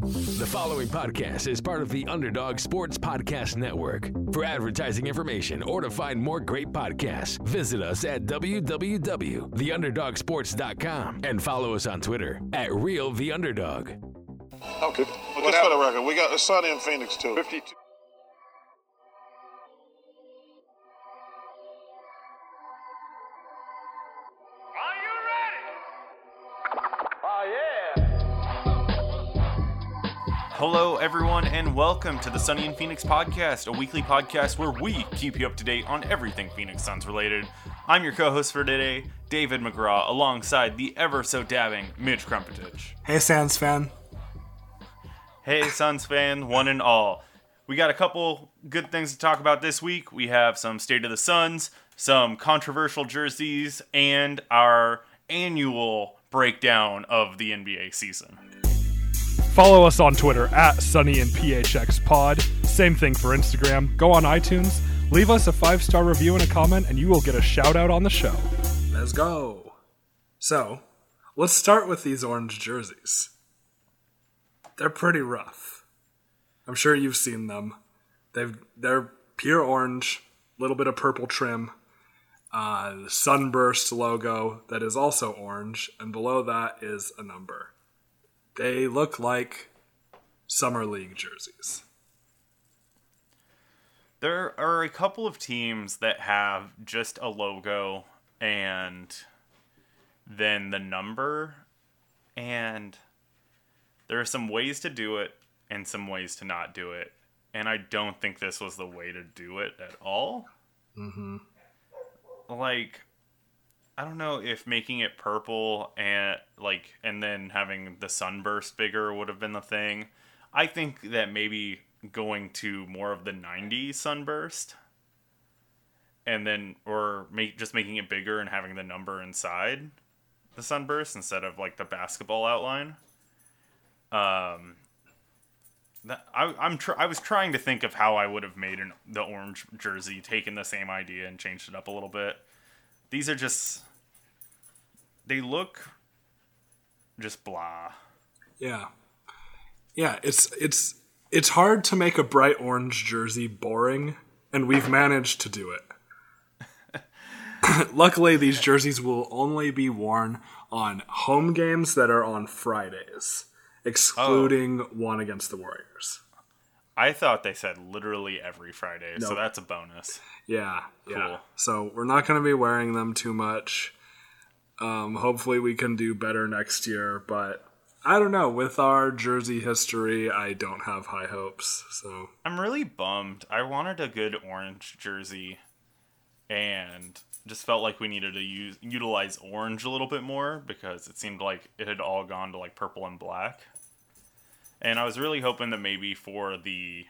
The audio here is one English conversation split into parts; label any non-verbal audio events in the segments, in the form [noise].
The following podcast is part of the Underdog Sports Podcast Network. For advertising information or to find more great podcasts, visit us at www.theunderdogsports.com and follow us on Twitter at Real The Underdog. Okay. Well, just for the record, we got Sunny in Phoenix too. 52. Hello, everyone, and welcome to the Sunny in Phoenix podcast, a weekly podcast where we keep you up to date on everything Phoenix Suns related. I'm your co host for today, David McGraw, alongside the ever so dabbing Mitch Krmpotich. Hey, Suns fan. Hey, Suns fan, one and all. We got a couple good things to talk about this week. We have some State of the Suns, some controversial jerseys, and our annual breakdown of the NBA season. Follow us on Twitter at Sunny in PHX Pod. Same thing for Instagram. Go on iTunes, leave us a five star review and a comment, and you will get a shout out on the show. Let's go. So, let's start with these orange jerseys. They're pretty rough. I'm sure you've seen them. They've they're pure orange, little bit of purple trim, uh, sunburst logo that is also orange, and below that is a number. They look like summer league jerseys. There are a couple of teams that have just a logo and then the number, and there are some ways to do it and some ways to not do it. And I don't think this was the way to do it at all. Mm-hmm. Like, I don't know if making it purple and like and then having the sunburst bigger would have been the thing. I think that maybe going to more of the 90s sunburst and then or make just making it bigger and having the number inside the sunburst instead of like the basketball outline. Um that, I, I'm tr- I was trying to think of how I would have made an, the orange jersey, taken the same idea and changed it up a little bit. These are just they look just blah. Yeah. Yeah, it's it's it's hard to make a bright orange jersey boring, and we've managed to do it. [laughs] Luckily, these jerseys will only be worn on home games that are on Fridays, excluding oh. one against the Warriors. I thought they said literally every Friday, nope. so that's a bonus. Yeah, cool. yeah. So we're not going to be wearing them too much. Um, hopefully, we can do better next year, but I don't know. With our jersey history, I don't have high hopes. So I'm really bummed. I wanted a good orange jersey, and just felt like we needed to use utilize orange a little bit more because it seemed like it had all gone to like purple and black. And I was really hoping that maybe for the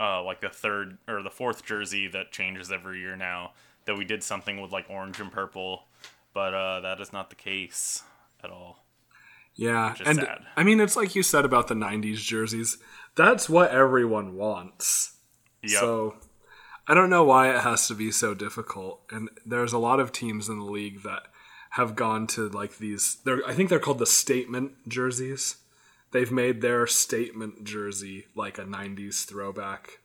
uh, like the third or the fourth jersey that changes every year now that we did something with like orange and purple but uh, that is not the case at all. Yeah, and sad. I mean, it's like you said about the '90s jerseys. That's what everyone wants. Yep. So I don't know why it has to be so difficult. And there's a lot of teams in the league that have gone to like these. They're I think they're called the statement jerseys. They've made their statement jersey like a '90s throwback,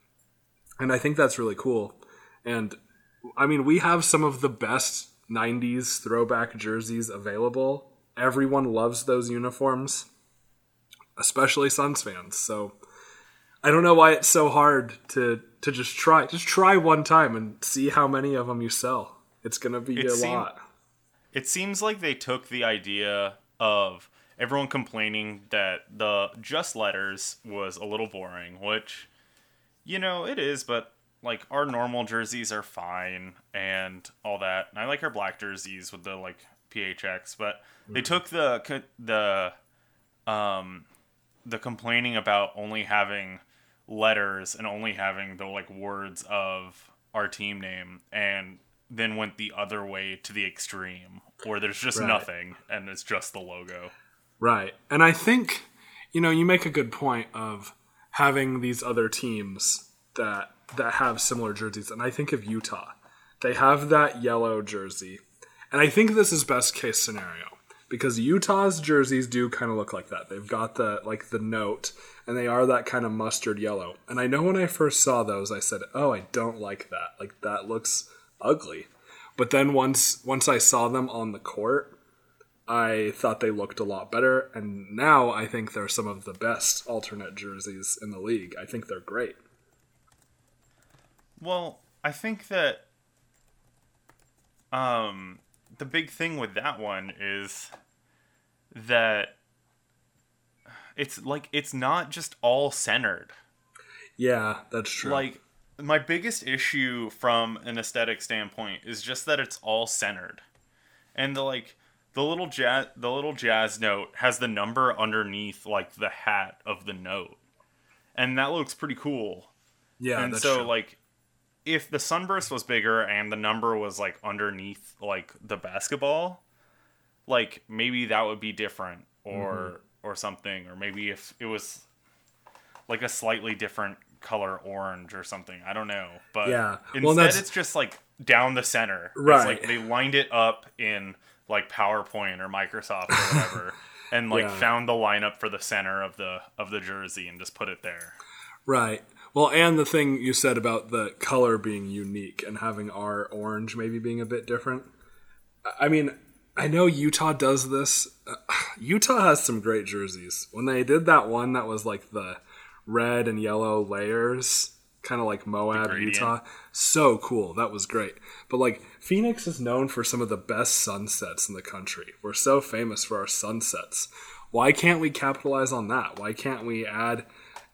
and I think that's really cool. And I mean, we have some of the best 90s throwback jerseys available. Everyone loves those uniforms, especially Suns fans. So I don't know why it's so hard to to just try. Just try one time and see how many of them you sell. It's going to be it a seem, lot. It seems like they took the idea of everyone complaining that the just letters was a little boring, which you know, it is, but like our normal jerseys are fine and all that. And I like our black jerseys with the like PHX, but they took the the um the complaining about only having letters and only having the like words of our team name and then went the other way to the extreme where there's just right. nothing and it's just the logo. Right. And I think you know, you make a good point of having these other teams that that have similar jerseys, and I think of Utah. They have that yellow jersey, and I think this is best case scenario. because Utah's jerseys do kind of look like that. They've got the like the note and they are that kind of mustard yellow. And I know when I first saw those I said, "Oh, I don't like that. Like that looks ugly." But then once once I saw them on the court, I thought they looked a lot better and now I think they're some of the best alternate jerseys in the league. I think they're great. Well, I think that um the big thing with that one is that it's like it's not just all centered. Yeah, that's true. Like my biggest issue from an aesthetic standpoint is just that it's all centered. And the like the little jazz the little jazz note has the number underneath like the hat of the note. And that looks pretty cool. Yeah, and so true. like if the sunburst was bigger and the number was like underneath like the basketball, like maybe that would be different or mm-hmm. or something or maybe if it was like a slightly different color orange or something. I don't know. But yeah. instead well, it's just like down the center. Right. It's like they lined it up in like PowerPoint or Microsoft or whatever [laughs] and like yeah. found the lineup for the center of the of the jersey and just put it there. Right. Well, and the thing you said about the color being unique and having our orange maybe being a bit different. I mean, I know Utah does this. Uh, [sighs] Utah has some great jerseys. When they did that one that was like the red and yellow layers, kind of like Moab, Utah, so cool. That was great. But like Phoenix is known for some of the best sunsets in the country. We're so famous for our sunsets. Why can't we capitalize on that? Why can't we add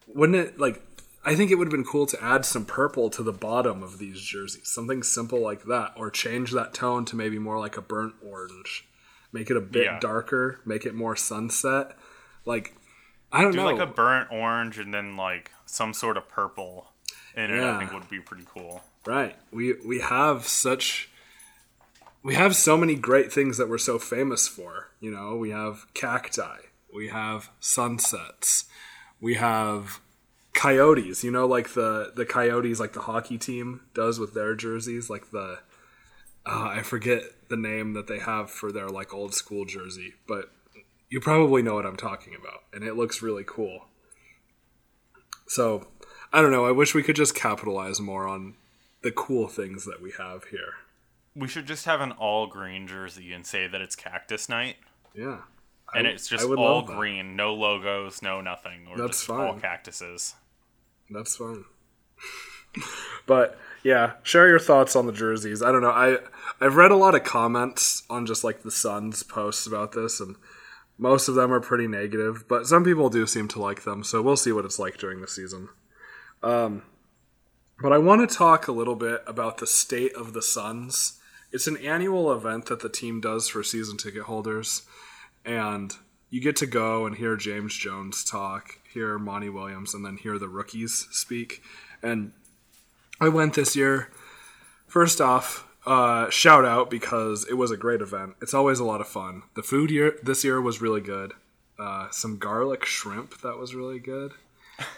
wouldn't it like I think it would have been cool to add some purple to the bottom of these jerseys, something simple like that, or change that tone to maybe more like a burnt orange, make it a bit yeah. darker, make it more sunset. Like, I don't Do know, like a burnt orange and then like some sort of purple in it. I think would be pretty cool. Right. We we have such we have so many great things that we're so famous for. You know, we have cacti, we have sunsets, we have coyotes you know like the the coyotes like the hockey team does with their jerseys like the uh, i forget the name that they have for their like old school jersey but you probably know what i'm talking about and it looks really cool. So i don't know i wish we could just capitalize more on the cool things that we have here. We should just have an all green jersey and say that it's cactus night. Yeah. And I, it's just all green, no logos, no nothing, or That's just fine. all cactuses. That's fine. but yeah, share your thoughts on the jerseys. I don't know. I I've read a lot of comments on just like the Suns posts about this, and most of them are pretty negative. But some people do seem to like them, so we'll see what it's like during the season. Um, but I want to talk a little bit about the state of the Suns. It's an annual event that the team does for season ticket holders, and you get to go and hear James Jones talk, hear Monty Williams, and then hear the rookies speak. And I went this year. First off, uh, shout out because it was a great event. It's always a lot of fun. The food year this year was really good. Uh, some garlic shrimp that was really good.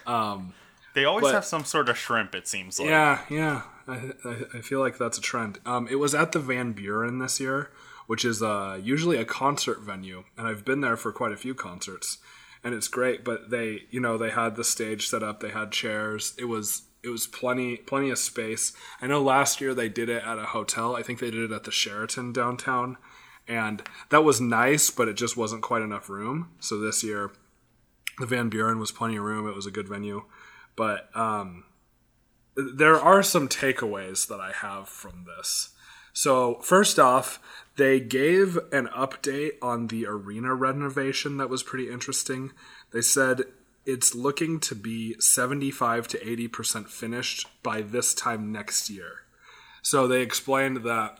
Um, they always but, have some sort of shrimp. It seems like. Yeah, yeah. I, I, I feel like that's a trend. Um, it was at the Van Buren this year, which is uh, usually a concert venue, and I've been there for quite a few concerts, and it's great. But they, you know, they had the stage set up, they had chairs. It was it was plenty plenty of space. I know last year they did it at a hotel. I think they did it at the Sheraton downtown, and that was nice, but it just wasn't quite enough room. So this year, the Van Buren was plenty of room. It was a good venue, but um, there are some takeaways that I have from this. So first off, they gave an update on the arena renovation that was pretty interesting. They said it's looking to be 75 to 80% finished by this time next year. So they explained that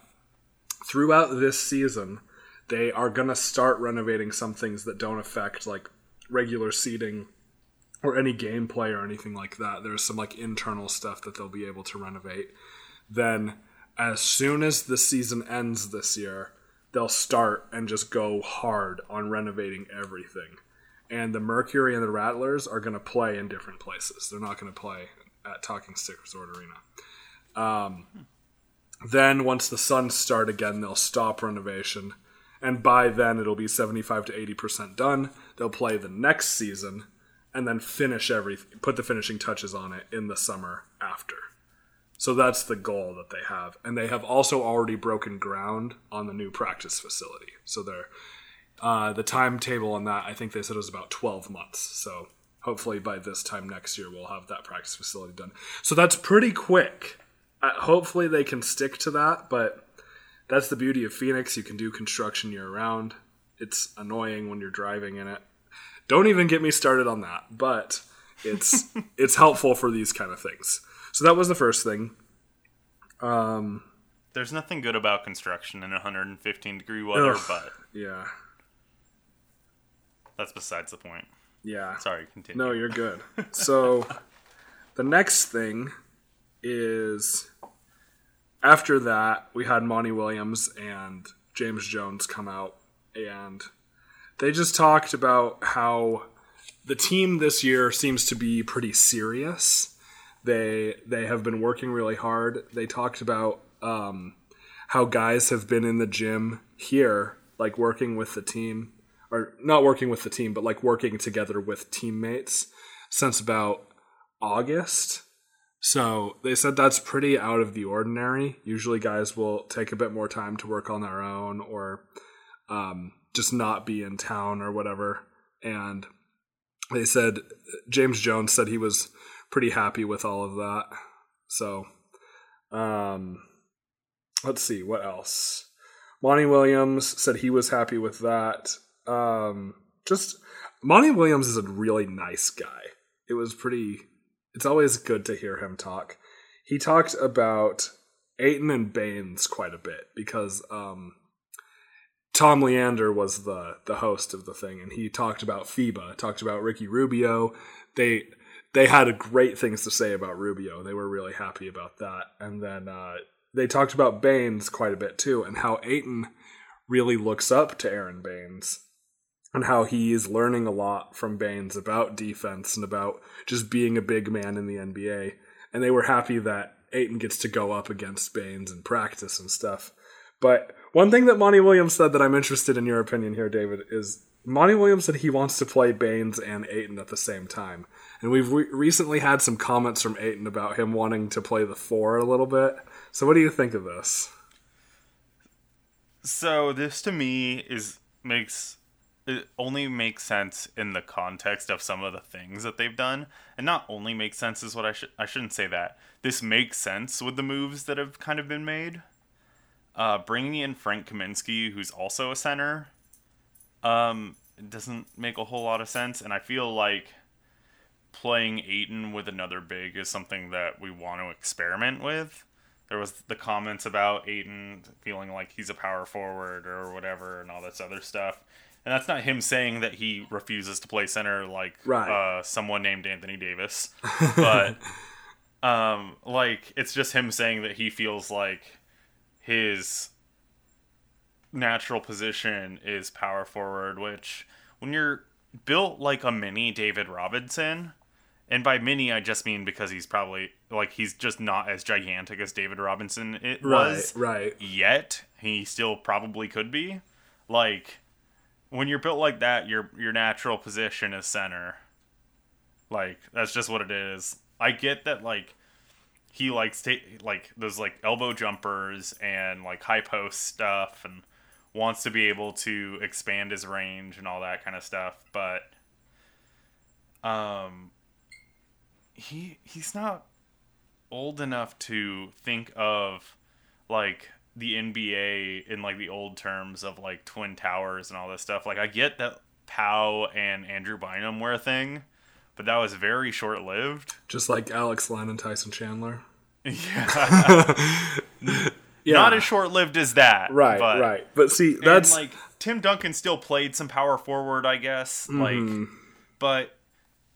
throughout this season, they are going to start renovating some things that don't affect like regular seating or any gameplay or anything like that. There's some like internal stuff that they'll be able to renovate. Then as soon as the season ends this year, they'll start and just go hard on renovating everything. And the Mercury and the Rattlers are going to play in different places. They're not going to play at Talking Stick Resort Arena. Um, then once the Suns start again, they'll stop renovation and by then it'll be 75 to 80% done. They'll play the next season and then finish everything, put the finishing touches on it in the summer after. So that's the goal that they have. And they have also already broken ground on the new practice facility. So they're uh, the timetable on that, I think they said it was about 12 months. So hopefully by this time next year, we'll have that practice facility done. So that's pretty quick. Uh, hopefully they can stick to that, but that's the beauty of Phoenix. You can do construction year round. It's annoying when you're driving in it. Don't even get me started on that, but it's [laughs] it's helpful for these kind of things. So that was the first thing. Um, There's nothing good about construction in 115 degree weather, ugh, but yeah, that's besides the point. Yeah. Sorry, continue. No, you're good. [laughs] so the next thing is after that, we had Monty Williams and James Jones come out, and they just talked about how the team this year seems to be pretty serious. They they have been working really hard. They talked about um, how guys have been in the gym here, like working with the team, or not working with the team, but like working together with teammates since about August so they said that's pretty out of the ordinary. Usually, guys will take a bit more time to work on their own or um, just not be in town or whatever. And they said James Jones said he was pretty happy with all of that. So, um, let's see what else. Monty Williams said he was happy with that. Um, just Monty Williams is a really nice guy. It was pretty it's always good to hear him talk. He talked about Ayton and Baynes quite a bit because um, Tom Leander was the the host of the thing, and he talked about FIBA, talked about Ricky Rubio. They they had great things to say about Rubio. They were really happy about that, and then uh, they talked about Baynes quite a bit too, and how Ayton really looks up to Aron Baynes and how he is learning a lot from Baynes about defense and about just being a big man in the NBA. And they were happy that Ayton gets to go up against Baynes and practice and stuff. But one thing that Monty Williams said that I'm interested in your opinion here, David, is Monty Williams said he wants to play Baynes and Ayton at the same time. And we've re- recently had some comments from Ayton about him wanting to play the four a little bit. So what do you think of this? So this to me is makes it only makes sense in the context of some of the things that they've done and not only makes sense is what i should i shouldn't say that this makes sense with the moves that have kind of been made uh, bringing in frank kaminsky who's also a center um, it doesn't make a whole lot of sense and i feel like playing Ayton with another big is something that we want to experiment with. There was the comments about Ayton feeling like he's a power forward or whatever and all this other stuff. And that's not him saying that he refuses to play center like right. uh, someone named Anthony Davis, but [laughs] um, like it's just him saying that he feels like his natural position is power forward, which when you're built like a mini David Robinson, and by mini I just mean because he's probably like he's just not as gigantic as David Robinson it right, was right yet. He still probably could be. Like when you're built like that, your your natural position is center. Like that's just what it is. I get that like he likes take like those like elbow jumpers and like high post stuff and wants to be able to expand his range and all that kind of stuff, but um he he's not old enough to think of like the NBA in like the old terms of like twin towers and all this stuff. Like I get that Pau and Andrew Bynum were a thing, but that was very short lived. Just like Alex Len and Tyson Chandler. [laughs] Yeah. [laughs] yeah. Not as short lived as that. Right, but, right. But see, that's like Tim Duncan still played some power forward, I guess. Mm-hmm. Like but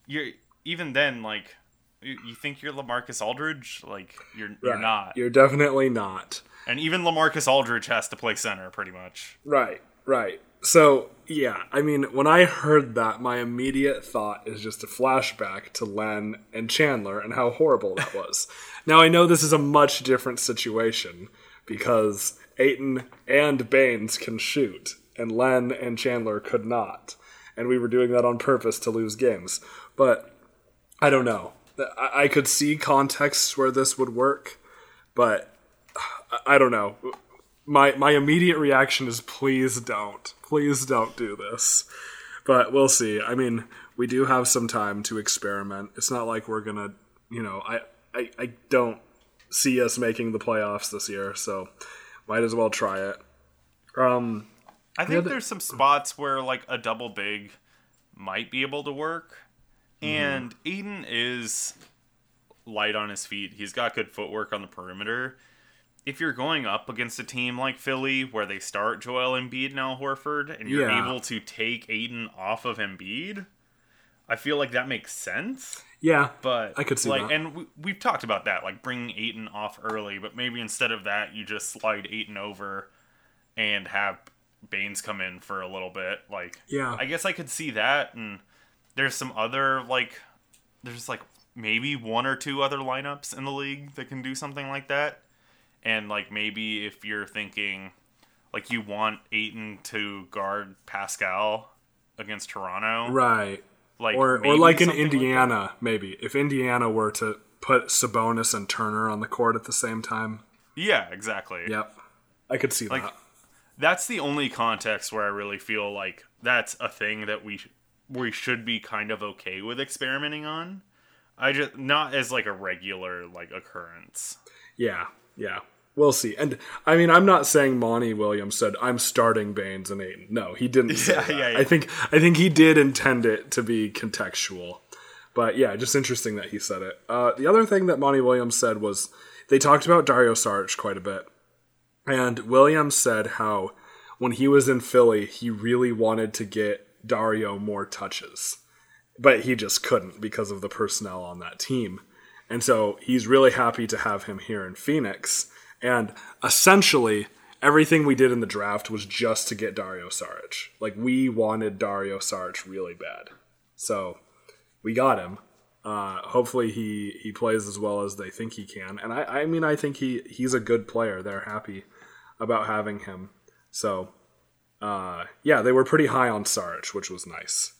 you're even then like you think you're LaMarcus Aldridge? Like you're you're not. You're definitely not. And even LaMarcus Aldridge has to play center pretty much. Right, right. So, yeah, I mean, when I heard that, my immediate thought is just a flashback to Len and Chandler and how horrible that was. [laughs] now, I know this is a much different situation because Ayton and Baynes can shoot. and Len and Chandler could not. And we were doing that on purpose to lose games. But I don't know. I could see contexts where this would work, but I don't know. My my immediate reaction is please don't. Please don't do this. But we'll see. I mean, we do have some time to experiment. It's not like we're gonna, you know, I I, I don't see us making the playoffs this year, so might as well try it. Um, I think there's some spots where like a double big might be able to work, mm-hmm. and Ayton is light on his feet. He's got good footwork on the perimeter. If you're going up against a team like Philly where they start Joel Embiid and Al Horford, and you're yeah. able to take Ayton off of Embiid, I feel like that makes sense. Yeah, but I could see like, that. and we, have talked about that, like bringing Ayton off early, but maybe instead of that, you just slide Ayton over and have Baines come in for a little bit. Like, yeah, I guess I could see that. And there's some other like, there's like maybe one or two other lineups in the league that can do something like that. And like maybe if you're thinking like you want Ayton to guard Pascal against Toronto, right? Like or or like in Indiana, like maybe if Indiana were to put Sabonis and Turner on the court at the same time. Yeah, exactly. Yep, I could see like, that. That's the only context where I really feel like that's a thing that we we should be kind of okay with experimenting on. I just not as like a regular like occurrence. Yeah, yeah we'll see. And I mean, I'm not saying Monty Williams said I'm starting Baynes and Ayton. No, he didn't. Say yeah. Yeah, yeah. I think I think he did intend it to be contextual. But yeah, just interesting that he said it. Uh, the other thing that Monty Williams said was they talked about Dario Saric quite a bit, and Williams said how when he was in Philly, he really wanted to get Dario more touches, but he just couldn't because of the personnel on that team. And so he's really happy to have him here in Phoenix and essentially, everything we did in the draft was just to get Dario Saric. Like we wanted Dario Saric really bad, so we got him. Uh, hopefully, he he plays as well as they think he can. And I, I mean, I think he he's a good player. They're happy about having him. So, uh, yeah, they were pretty high on Saric, which was nice.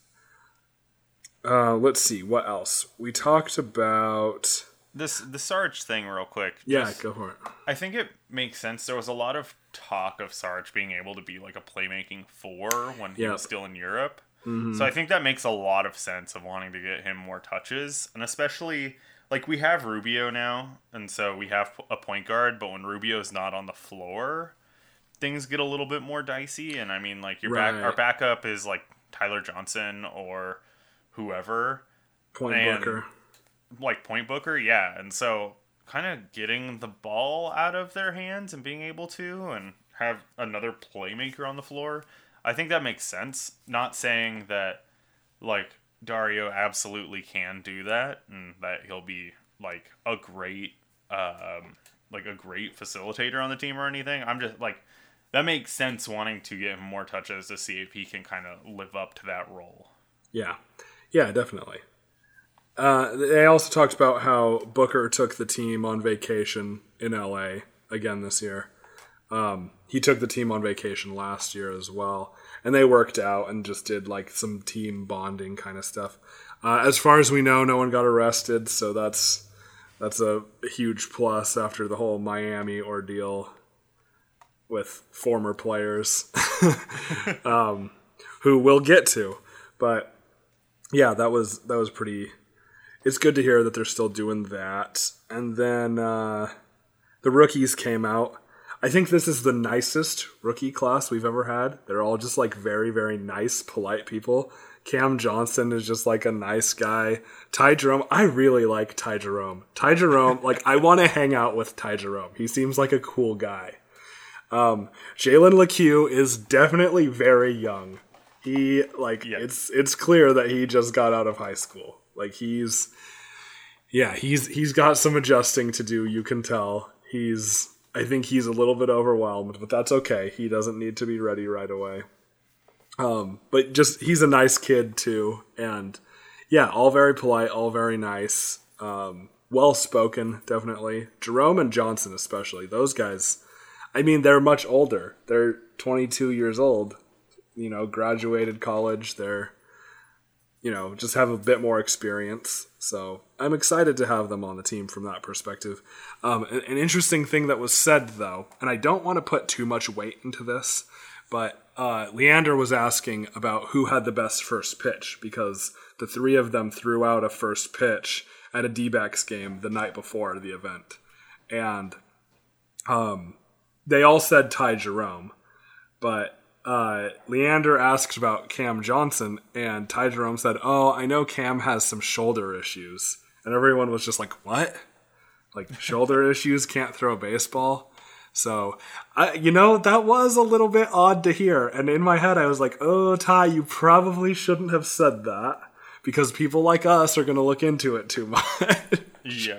Uh, let's see what else we talked about this the Sarge thing real quick. Yeah, go for it. I think it makes sense. There was a lot of talk of Sarge being able to be like a playmaking four when he yep. was still in Europe. Mm-hmm. So I think that makes a lot of sense of wanting to get him more touches, and especially like we have Rubio now, and so we have a point guard. But when Rubio's not on the floor, things get a little bit more dicey. And I mean, like your right. back, our backup is like Tyler Johnson or whoever. Point and, Booker like point booker, yeah. And so kind of getting the ball out of their hands and being able to and have another playmaker on the floor, I think that makes sense. Not saying that like Dario absolutely can do that and that he'll be like a great um like a great facilitator on the team or anything. I'm just like that makes sense wanting to get him more touches to see if he can kind of live up to that role. Yeah. Yeah, definitely. Uh, they also talked about how Booker took the team on vacation in LA again this year. Um, he took the team on vacation last year as well, and they worked out and just did like some team bonding kind of stuff. Uh, as far as we know, no one got arrested, so that's that's a huge plus after the whole Miami ordeal with former players, [laughs] um, who we'll get to. But yeah, that was that was pretty it's good to hear that they're still doing that. And then uh, the rookies came out. I think this is the nicest rookie class we've ever had. They're all just like very, very nice, polite people. Cam Johnson is just like a nice guy. Ty Jerome, I really like Ty Jerome. Ty Jerome, like I want to hang out with Ty Jerome. He seems like a cool guy. Um, Jalen Lecque is definitely very young. He like it's it's clear that he just got out of high school. Like he's yeah, he's he's got some adjusting to do, you can tell. He's I think he's a little bit overwhelmed, but that's okay. He doesn't need to be ready right away. Um, but just he's a nice kid too, and yeah, all very polite, all very nice, um, well spoken, definitely. Jerome and Johnson, especially those guys. I mean, they're much older. They're 22 years old, you know, graduated college. They're, you know, just have a bit more experience. So I'm excited to have them on the team from that perspective. Um, an, an interesting thing that was said, though, and I don't want to put too much weight into this, but uh, Leander was asking about who had the best first pitch because the three of them threw out a first pitch at a D backs game the night before the event. And um, they all said Ty Jerome, but uh, Leander asked about Cam Johnson, and Ty Jerome said, "Oh, I know Cam has some shoulder issues," and everyone was just like, "What? Like [laughs] shoulder issues? Can't throw a baseball?" So, I, you know, that was a little bit odd to hear, and in my head, I was like, "Oh, Ty, you probably shouldn't have said that." Because people like us are going to look into it too [laughs] much. Yeah.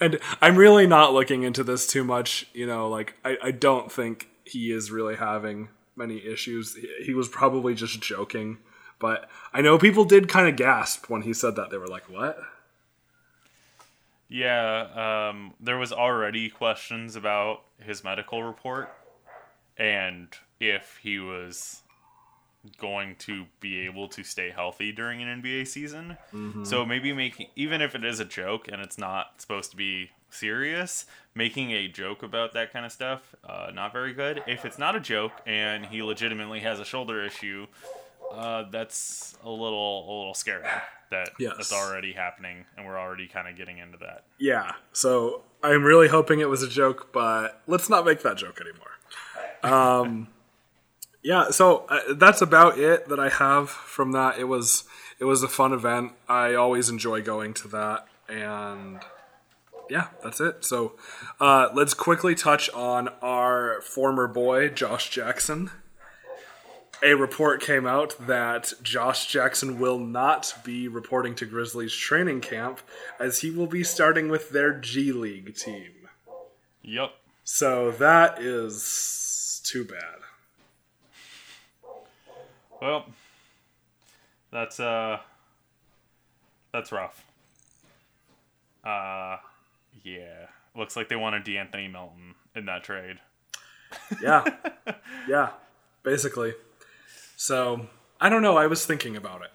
and I'm really not looking into this too much. You know, like I, I don't think he is really having many issues. He, he was probably just joking. But I know people did kind of gasp when he said that. They were like, "What?" Yeah, um, there was already questions about his medical report and if he was going to be able to stay healthy during an NBA season. Mm-hmm. So maybe making even if it is a joke and it's not supposed to be serious, making a joke about that kind of stuff, uh, not very good. If it's not a joke and he legitimately has a shoulder issue, uh, that's a little a little scary. That yes. that's already happening, and we're already kind of getting into that. Yeah. So I'm really hoping it was a joke, but let's not make that joke anymore. Um, [laughs] yeah, so uh, that's about it that I have from that. It was it was a fun event. I always enjoy going to that, and yeah, that's it. So uh, let's quickly touch on our former boy Josh Jackson. A report came out that Josh Jackson will not be reporting to Grizzlies training camp as he will be starting with their G League team. Yep. So that is too bad. Well, that's uh, that's rough. Uh, yeah. Looks like they wanted De'Anthony Melton in that trade. yeah, [laughs] yeah, basically. So I don't know. I was thinking about it.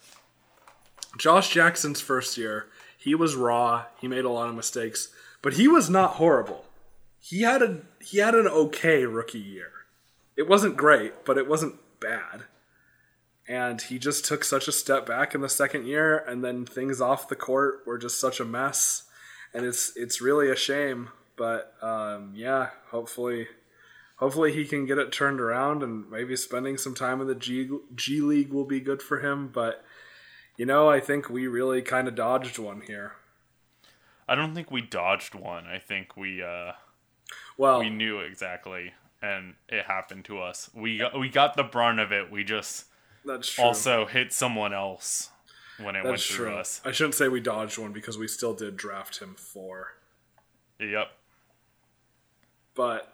Josh Jackson's first year, he was raw. He made a lot of mistakes, but he was not horrible. He had a he had an okay rookie year. It wasn't great, but it wasn't bad and he just took such a step back in the second year and then things off the court were just such a mess and it's it's really a shame but um, yeah hopefully hopefully he can get it turned around and maybe spending some time in the G, G League will be good for him but you know I think we really kind of dodged one here. I don't think we dodged one. I think we uh well we knew exactly and it happened to us. We got, we got the brunt of it. We just that's true. Also hit someone else when it That's went through true. us. I shouldn't say we dodged one because we still did draft him for. Yep. But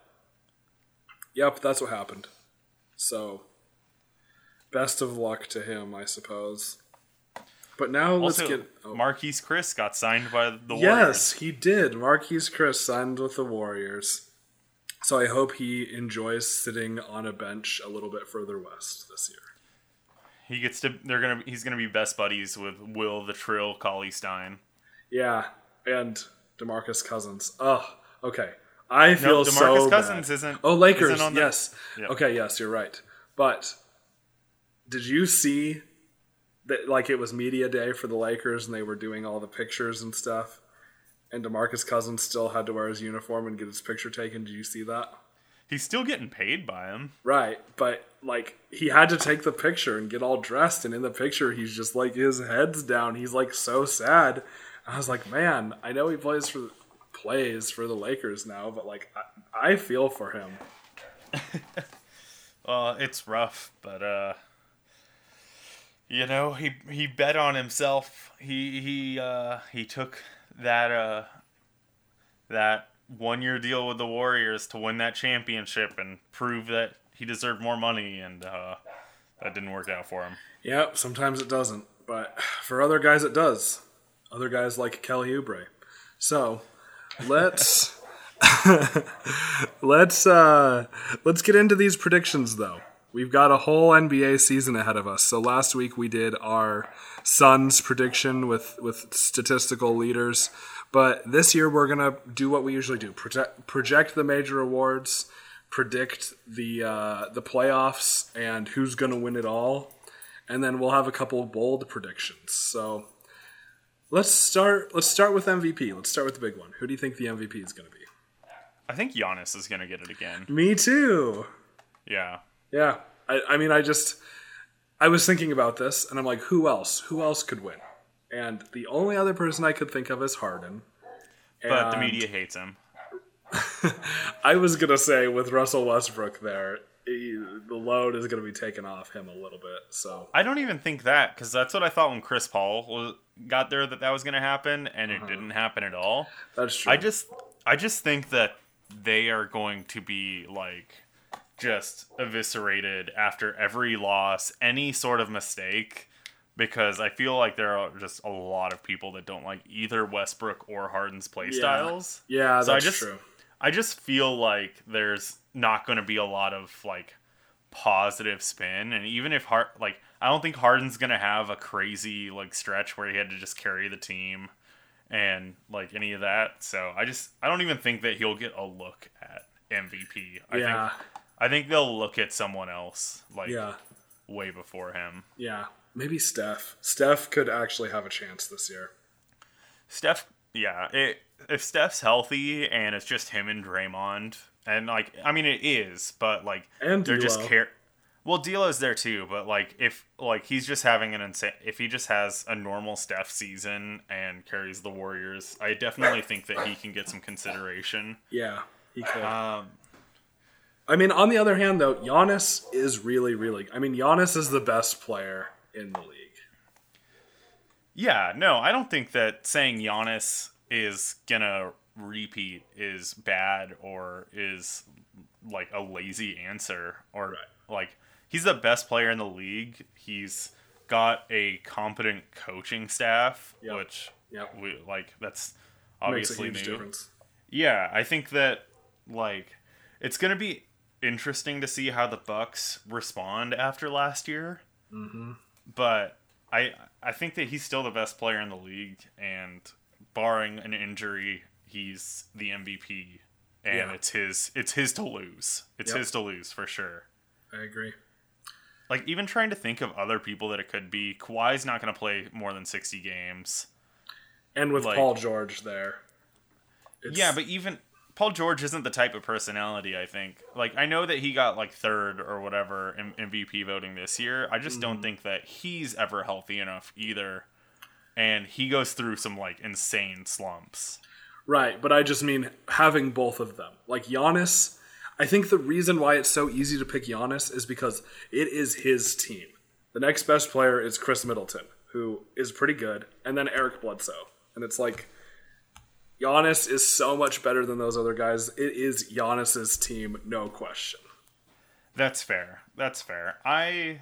yep, that's what happened. So best of luck to him, I suppose. But now also, let's get oh. Marquese Chriss got signed by the Warriors. Yes, he did. Marquese Chriss signed with the Warriors. So I hope he enjoys sitting on a bench a little bit further west this year. He gets to. They're gonna. He's gonna be best buddies with Will the Trill Cauley Stein. Yeah, and Demarcus Cousins. Oh, okay. I feel no, DeMarcus so Cousins bad. isn't. Oh, Lakers. Isn't yes. Yep. Okay. Yes, you're right. But did you see that? Like it was media day for the Lakers, and they were doing all the pictures and stuff. And Demarcus Cousins still had to wear his uniform and get his picture taken. Did you see that? He's still getting paid by him. Right, but like he had to take the picture and get all dressed and in the picture he's just like his head's down. He's like so sad. I was like, "Man, I know he plays for plays for the Lakers now, but like I, I feel for him." [laughs] well, it's rough, but uh you know, he he bet on himself. He he uh he took that uh that one year deal with the Warriors to win that championship and prove that he deserved more money, and uh, that didn't work out for him. Yep, sometimes it doesn't, but for other guys it does. Other guys like Kelly Oubre. So let's [laughs] let's uh, let's get into these predictions though. We've got a whole NBA season ahead of us. So last week we did our Suns prediction with with statistical leaders, but this year we're gonna do what we usually do: project, project the major awards, predict the uh, the playoffs, and who's gonna win it all, and then we'll have a couple bold predictions. So let's start. Let's start with MVP. Let's start with the big one. Who do you think the MVP is gonna be? I think Giannis is gonna get it again. Me too. Yeah. Yeah. I, I mean, I just, I was thinking about this and I'm like, who else? Who else could win? And the only other person I could think of is Harden. But the media hates him. [laughs] I was going to say with Russell Westbrook there, he, the load is going to be taken off him a little bit. So I don't even think that because that's what I thought when Chris Paul was, got there that that was going to happen, and it uh-huh. didn't happen at all. That's true. I just I just think that they are going to be like just eviscerated after every loss, any sort of mistake, because I feel like there are just a lot of people that don't like either Westbrook or Harden's play yeah. styles. Yeah, that's so I just, true. I just feel like there's not going to be a lot of like positive spin, and even if Hard like I don't think Harden's going to have a crazy like stretch where he had to just carry the team and like any of that. So I just I don't even think that he'll get a look at MVP. I yeah. think I think they'll look at someone else like yeah. way before him. Yeah, maybe Steph. Steph could actually have a chance this year. Steph, yeah. It, if Steph's healthy and it's just him and Draymond, and like I mean it is, but like and they're just care. Well, D'Lo's there too, but like if like he's just having an insane, if he just has a normal Steph season and carries the Warriors, I definitely think that he can get some consideration. Yeah, he could. Um, I mean, on the other hand, though, Giannis is really, really. I mean, Giannis is the best player in the league. Yeah, no, I don't think that saying Giannis is gonna repeat is bad or is like a lazy answer or right. like he's the best player in the league. He's got a competent coaching staff, yep. which yep. we like. That's obviously Makes a huge new. difference. Yeah, I think that like it's gonna be interesting to see how the Bucks respond after last year. Mm-hmm. But I I think that he's still the best player in the league, and barring an injury, he's the MVP, and yeah. it's his it's his to lose. It's yep. his to lose for sure. I agree. Like even trying to think of other people that it could be. Kawhi's not going to play more than sixty games, and with like, Paul George there. yeah, but even Paul George isn't the type of personality. I think. Like I know that he got like third or whatever in MVP voting this year. I just mm-hmm. don't think that he's ever healthy enough either, and he goes through some like insane slumps. Right, but I just mean having both of them. Like Giannis, I think the reason why it's so easy to pick Giannis is because it is his team. The next best player is Khris Middleton, who is pretty good, and then Eric Bledsoe. And it's like Giannis is so much better than those other guys. It is Giannis's team, no question. That's fair. That's fair. I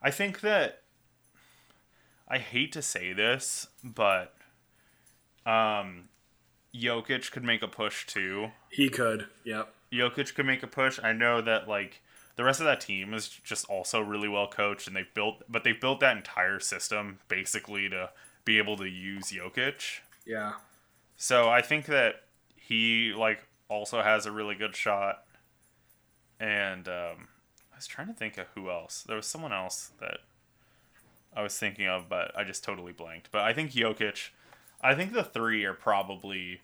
I think that I hate to say this, but um Jokic could make a push too. He could. Yep. Jokic could make a push. I know that like the rest of that team is just also really well coached and they've built but they've built that entire system basically to be able to use Jokic. Yeah. So I think that he like also has a really good shot. And um, I was trying to think of who else. There was someone else that I was thinking of, but I just totally blanked. But I think Jokic. I think the three are probably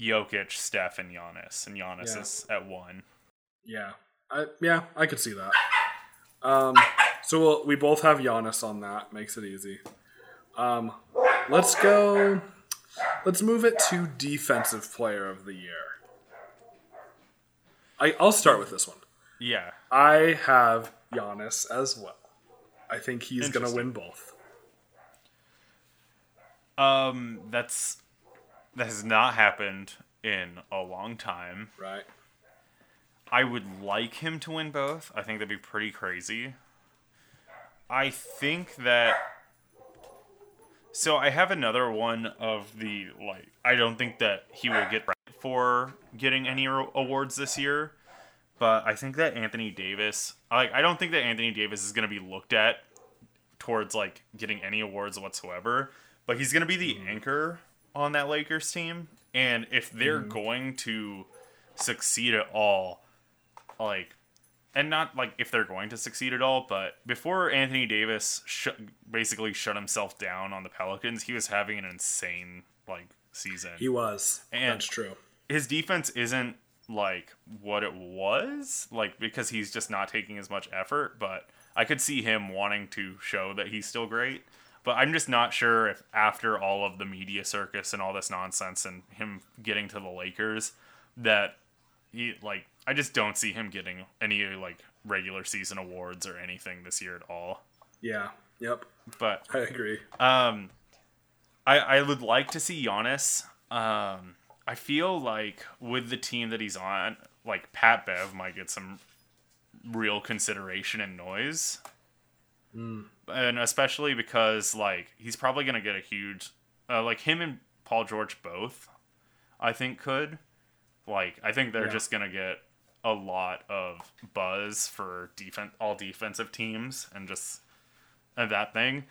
Jokic, Steph, and Giannis, and Giannis yeah. is at one. Yeah, I yeah I could see that. Um, so we'll, we both have Giannis on that. Makes it easy. Um, let's go. Let's move it to defensive player of the year. I, I'll start with this one. Yeah. I have Giannis as well. I think he's going to win both. Um, that's that has not happened in a long time. Right. I would like him to win both. I think that'd be pretty crazy. I think that so I have another one of the like. I don't think that he will get for getting any awards this year, but I think that Anthony Davis, like, I don't think that Anthony Davis is going to be looked at towards like getting any awards whatsoever. But he's going to be the mm. anchor on that Lakers team, and if they're mm. going to succeed at all, like, and not like if they're going to succeed at all, but before Anthony Davis sh- basically shut himself down on the Pelicans, he was having an insane like season. He was. And That's true. His defense isn't like what it was, like because he's just not taking as much effort, but I could see him wanting to show that he's still great. But I'm just not sure if after all of the media circus and all this nonsense and him getting to the Lakers that he like I just don't see him getting any like regular season awards or anything this year at all. Yeah. Yep. But I agree. Um I I would like to see Giannis. Um I feel like with the team that he's on, like Pat Bev might get some real consideration and noise. Mm. And especially because like he's probably gonna get a huge, uh, like him and Paul George both, I think could, like I think they're yeah. just gonna get a lot of buzz for defense, all defensive teams, and just and that thing.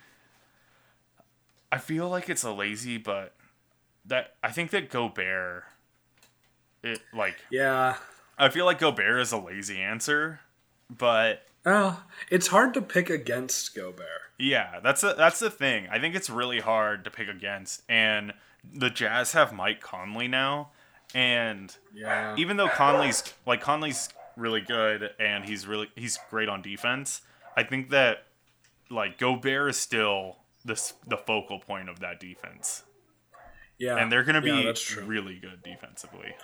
I feel like it's a lazy, but that I think that Gobert, it like yeah, I feel like Gobert is a lazy answer, but oh, it's hard to pick against Gobert. Yeah, that's a, that's the thing. I think it's really hard to pick against, and the Jazz have Mike Conley now, and yeah, even though Conley's like Conley's really good and he's really he's great on defense, I think that like Gobert is still the the focal point of that defense. Yeah, and they're going to be yeah, really good defensively.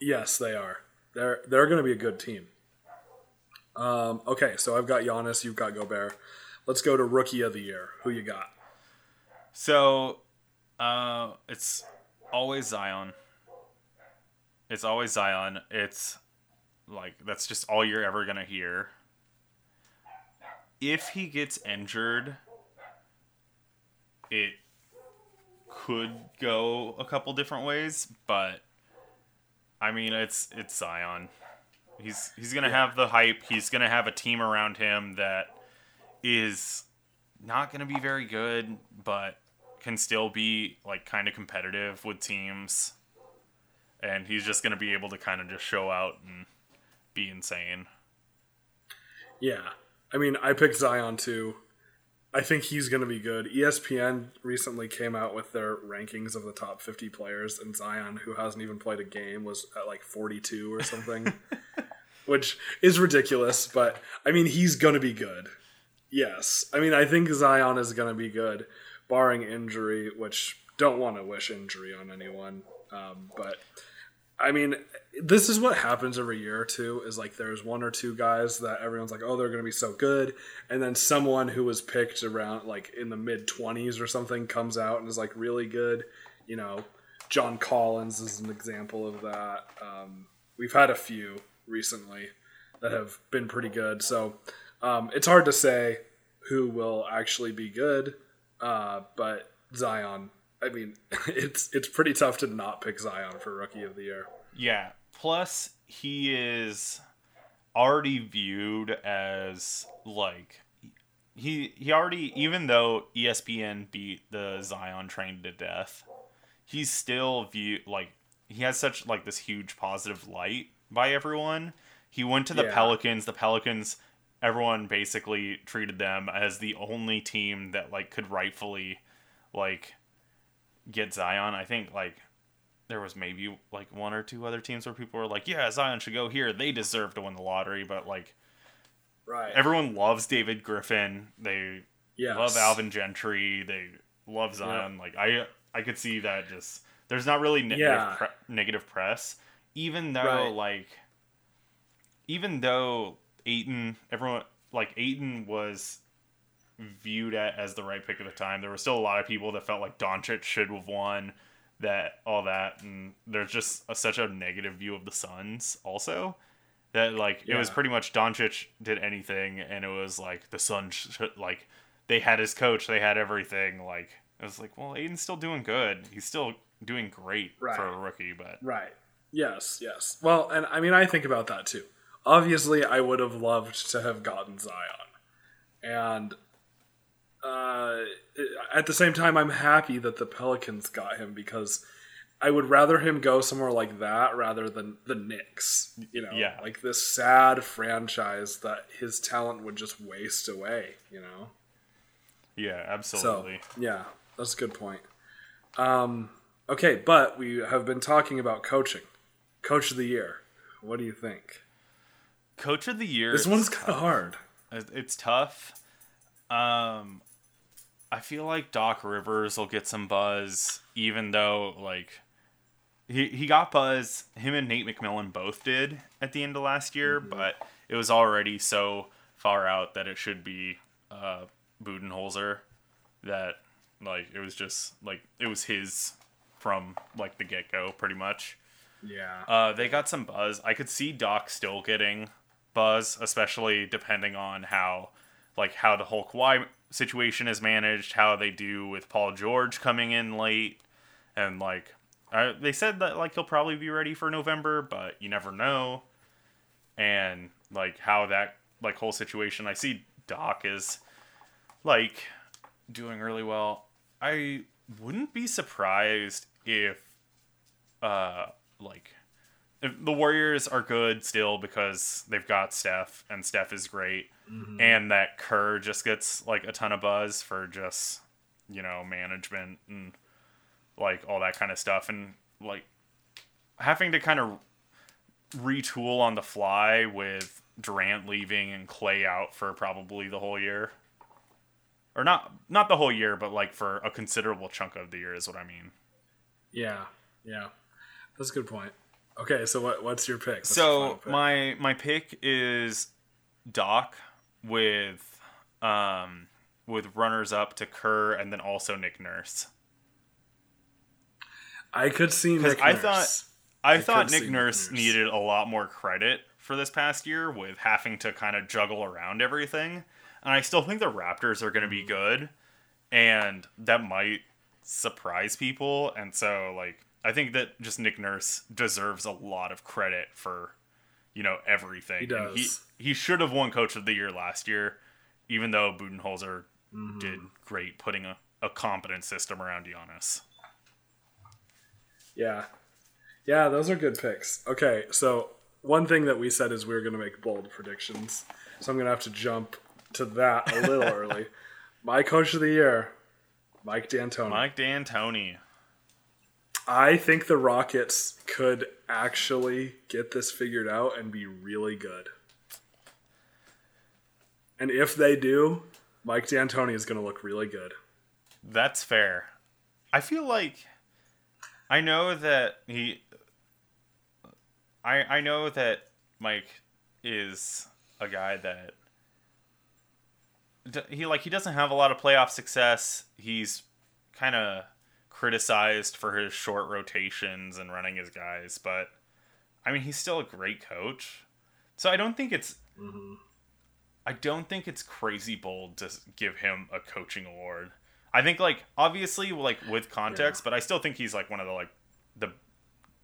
Yes, they are. They're they're going to be a good team. Um, okay, so I've got Giannis, you've got Gobert. Let's go to Rookie of the Year. Who you got? So, uh, it's always Zion. It's always Zion. It's like that's just all you're ever gonna hear. If he gets injured, it could go a couple different ways, but I mean it's it's Zion. He's he's gonna yeah. have the hype. He's gonna have a team around him that is not gonna be very good, but can still be like kind of competitive with teams. And he's just gonna be able to kind of just show out and be insane. Yeah, I mean, I picked Zion too. I think he's going to be good. ESPN recently came out with their rankings of the top 50 players, and Zion, who hasn't even played a game, was at like 42 or something, [laughs] which is ridiculous. But I mean, he's going to be good. Yes. I mean, I think Zion is going to be good, barring injury, which don't want to wish injury on anyone. Um, but I mean, this is what happens every year or two is like there's one or two guys that everyone's like, oh, they're going to be so good. And then someone who was picked around like in the mid 20s or something comes out and is like really good. You know, John Collins is an example of that. Um, we've had a few recently that have been pretty good. So um, it's hard to say who will actually be good. Uh, but Zion, I mean, [laughs] it's it's pretty tough to not pick Zion for Rookie of the Year. Yeah. Plus, he is already viewed as like he he already even though ESPN beat the Zion train to death, he's still viewed like he has such like this huge positive light by everyone. He went to the yeah. Pelicans. The Pelicans everyone basically treated them as the only team that like could rightfully like get Zion. I think like there was maybe like one or two other teams where people were like, "Yeah, Zion should go here. They deserve to win the lottery." But like, right? Everyone loves David Griffin. They yes. love Alvin Gentry. They love Zion. Like I, I could see that just there's not really negative yeah. pre- negative press, even though right. like, even though Ayton, everyone like Ayton was viewed at as the right pick at the time. There were still a lot of people that felt like Doncic should have won that all that and there's just a, such a negative view of the Suns also that like yeah. it was pretty much Doncic did anything and it was like the Suns should, like they had his coach they had everything like it was like well Ayton's still doing good he's still doing great right. for a rookie but right yes yes well and I mean I think about that too obviously, I would have loved to have gotten Zion, and uh, at the same time, I'm happy that the Pelicans got him because I would rather him go somewhere like that rather than the Knicks. You know, yeah. like this sad franchise that his talent would just waste away. You know. Yeah, absolutely. So, yeah, that's a good point. Um, okay, but we have been talking about coaching. Coach of the year. What do you think? Coach of the year. This one's kind of hard. It's tough. Um, I feel like Doc Rivers will get some buzz, even though like he he got buzz. Him and Nate McMillan both did at the end of last year, mm-hmm. but it was already so far out that it should be uh, Budenholzer. That like it was just like it was his from like the get go, pretty much. Yeah. Uh, they got some buzz. I could see Doc still getting buzz, especially depending on how like how the whole Kawhi situation is managed, how they do with Paul George coming in late, and like uh, they said that like he'll probably be ready for November, but you never know. And like how that like whole situation, I see Doc is like doing really well. I wouldn't be surprised if uh like the Warriors are good still because they've got Steph and Steph is great mm-hmm. and that Kerr just gets like a ton of buzz for just you know management and like all that kind of stuff and like having to kind of retool on the fly with Durant leaving and Clay out for probably the whole year. Or not not the whole year, but like for a considerable chunk of the year is what I mean. Yeah. Yeah. That's a good point. Okay, so what what's your pick? What's so pick? my my pick is Doc with um with runners up to Kerr and then also Nick Nurse. I could see Nick I thought I, I thought Nick Nurse, Nurse needed a lot more credit for this past year with having to kind of juggle around everything. And I still think the Raptors are going to be mm-hmm. good and that might surprise people and so like I think that just Nick Nurse deserves a lot of credit for you know everything. He does. he, he should have won Coach of the Year last year, even though Budenholzer mm-hmm. did great putting a, a competent system around Giannis. Yeah, yeah, those are good picks. Okay, so one thing that we said is we are going to make bold predictions, so I'm going to have to jump to that a little [laughs] early. My Coach of the Year, Mike D'Antoni. Mike D'Antoni. I think the Rockets could actually get this figured out and be really good. And if they do, Mike D'Antoni is going to look really good. That's fair. I feel like I know that he I I know that Mike is a guy that he like he doesn't have a lot of playoff success. He's kind of criticized for his short rotations and running his guys, but I mean, he's still a great coach. So I don't think it's mm-hmm. I don't think it's crazy bold to give him a coaching award. I think like obviously like with context, yeah. but I still think he's like one of the like the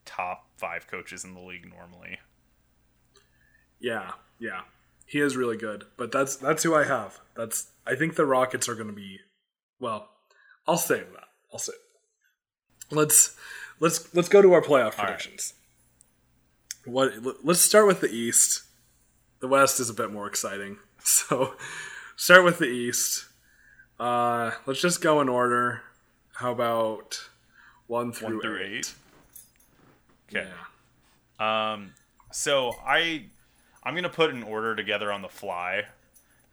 top 5 coaches in the league normally. Yeah, yeah. He is really good, but that's that's who I have. That's I think the Rockets are going to be well, I'll save that. I'll save let's let's let's go to our playoff predictions. Right. What let's start with the East. The West is a bit more exciting. [laughs] So start with the East. Uh, let's just go in order. How about one through, one through eight? eight? Okay. Yeah. Um. So I I'm gonna put an order together on the fly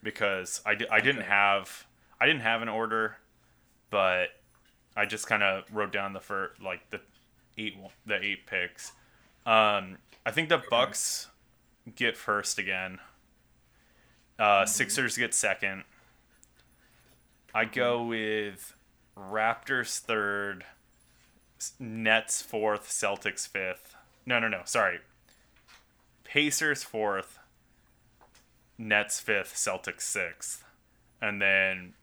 because I, di- I didn't have I didn't have an order, but I just kind of wrote down the first like the eight the eight picks. Um, I think the Bucks get first again. Uh, mm-hmm. Sixers get second. I go with Raptors third, Nets fourth, Celtics fifth. No, no, no. Sorry. Pacers fourth, Nets fifth, Celtics sixth, and then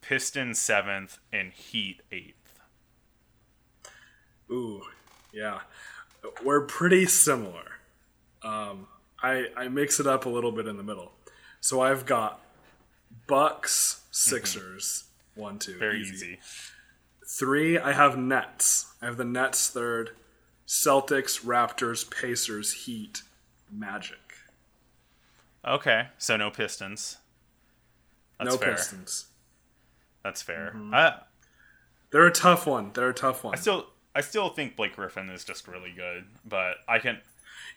Pistons seventh, and Heat eighth. Ooh, yeah, we're pretty similar. Um, I I mix it up a little bit in the middle. So I've got Bucks, Sixers, mm-hmm. one, two, very easy. easy. Three, I have Nets. I have the Nets third. Celtics, Raptors, Pacers, Heat, Magic. Okay, so no Pistons. That's no fair. Pistons. That's fair. Mm-hmm. They're a tough one. They're a tough one. I still, I still think Blake Griffin is just really good, but I can.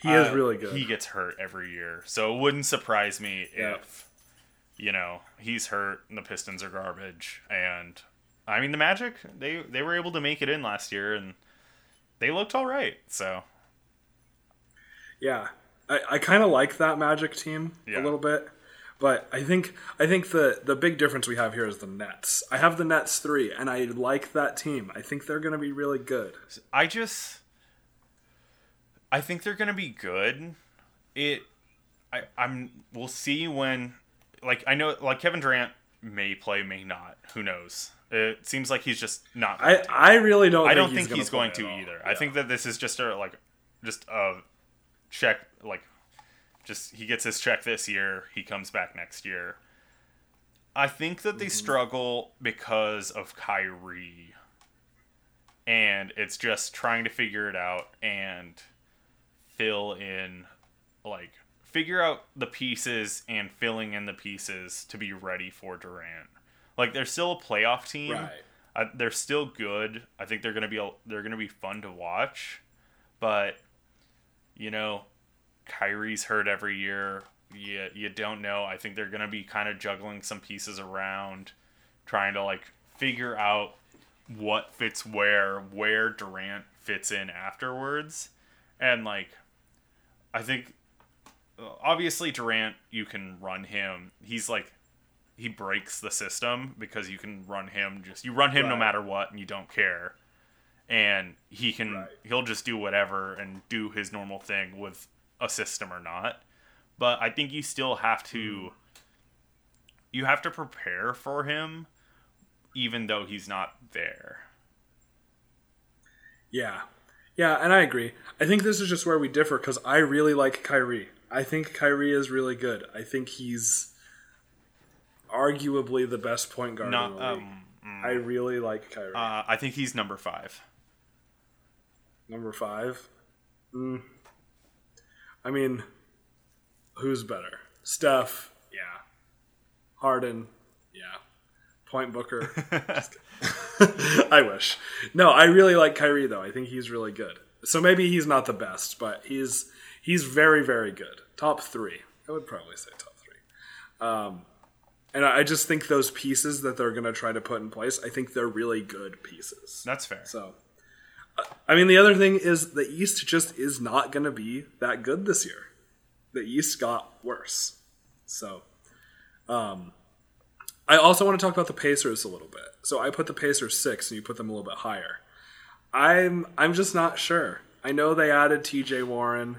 He uh, is really good. He gets hurt every year, so it wouldn't surprise me yeah. if, you know, he's hurt and the Pistons are garbage. And I mean, the Magic they they were able to make it in last year, and they looked all right. So. Yeah, I, I kind of like that Magic team yeah. a little bit. But I think I think the the big difference we have here is the Nets. I have the Nets three, and I like that team. I think they're going to be really good. I just, I think they're going to be good. It, I I'm we'll see when, like I know like Kevin Durant may play, may not. Who knows? It seems like he's just not. I I really don't. I don't think he's, he's going to either. Yeah. I think that this is just a like just a check like just he gets his check this year, he comes back next year. I think that they mm-hmm. struggle because of Kyrie. And it's just trying to figure it out and fill in like figure out the pieces and filling in the pieces to be ready for Durant. Like they're still a playoff team. Right. Uh, they're still good. I think they're gonna be they're gonna be fun to watch, but you know Kyrie's hurt every year. You, you don't know. I think they're going to be kind of juggling some pieces around, trying to like figure out what fits where, where Durant fits in afterwards. And like, I think uh, obviously Durant, you can run him. He's like, he breaks the system because you can run him just, you run him right. no matter what and you don't care. And he can, right. he'll just do whatever and do his normal thing with a system or not. But I think you still have to you have to prepare for him even though he's not there. Yeah. Yeah, and I agree. I think this is just where we differ because I really like Kyrie. I think Kyrie is really good. I think he's arguably the best point guard Not, in the league. Um, mm, I really like Kyrie. Uh, I think he's number five. Number five? Mm, I mean, who's better? Steph, yeah. Harden, yeah. Point Booker. [laughs] [laughs] I wish. No, I really like Kyrie though. I think he's really good. So maybe he's not the best, but he's he's very very good. Top three. I would probably say top three. Um, and I just think those pieces that they're going to try to put in place, I think they're really good pieces. That's fair. So I mean, the other thing is the East just is not going to be that good this year. The East got worse. So, um, I also want to talk about the Pacers a little bit. So I put the Pacers six, and you put them a little bit higher. I'm I'm just not sure. I know they added T.J. Warren.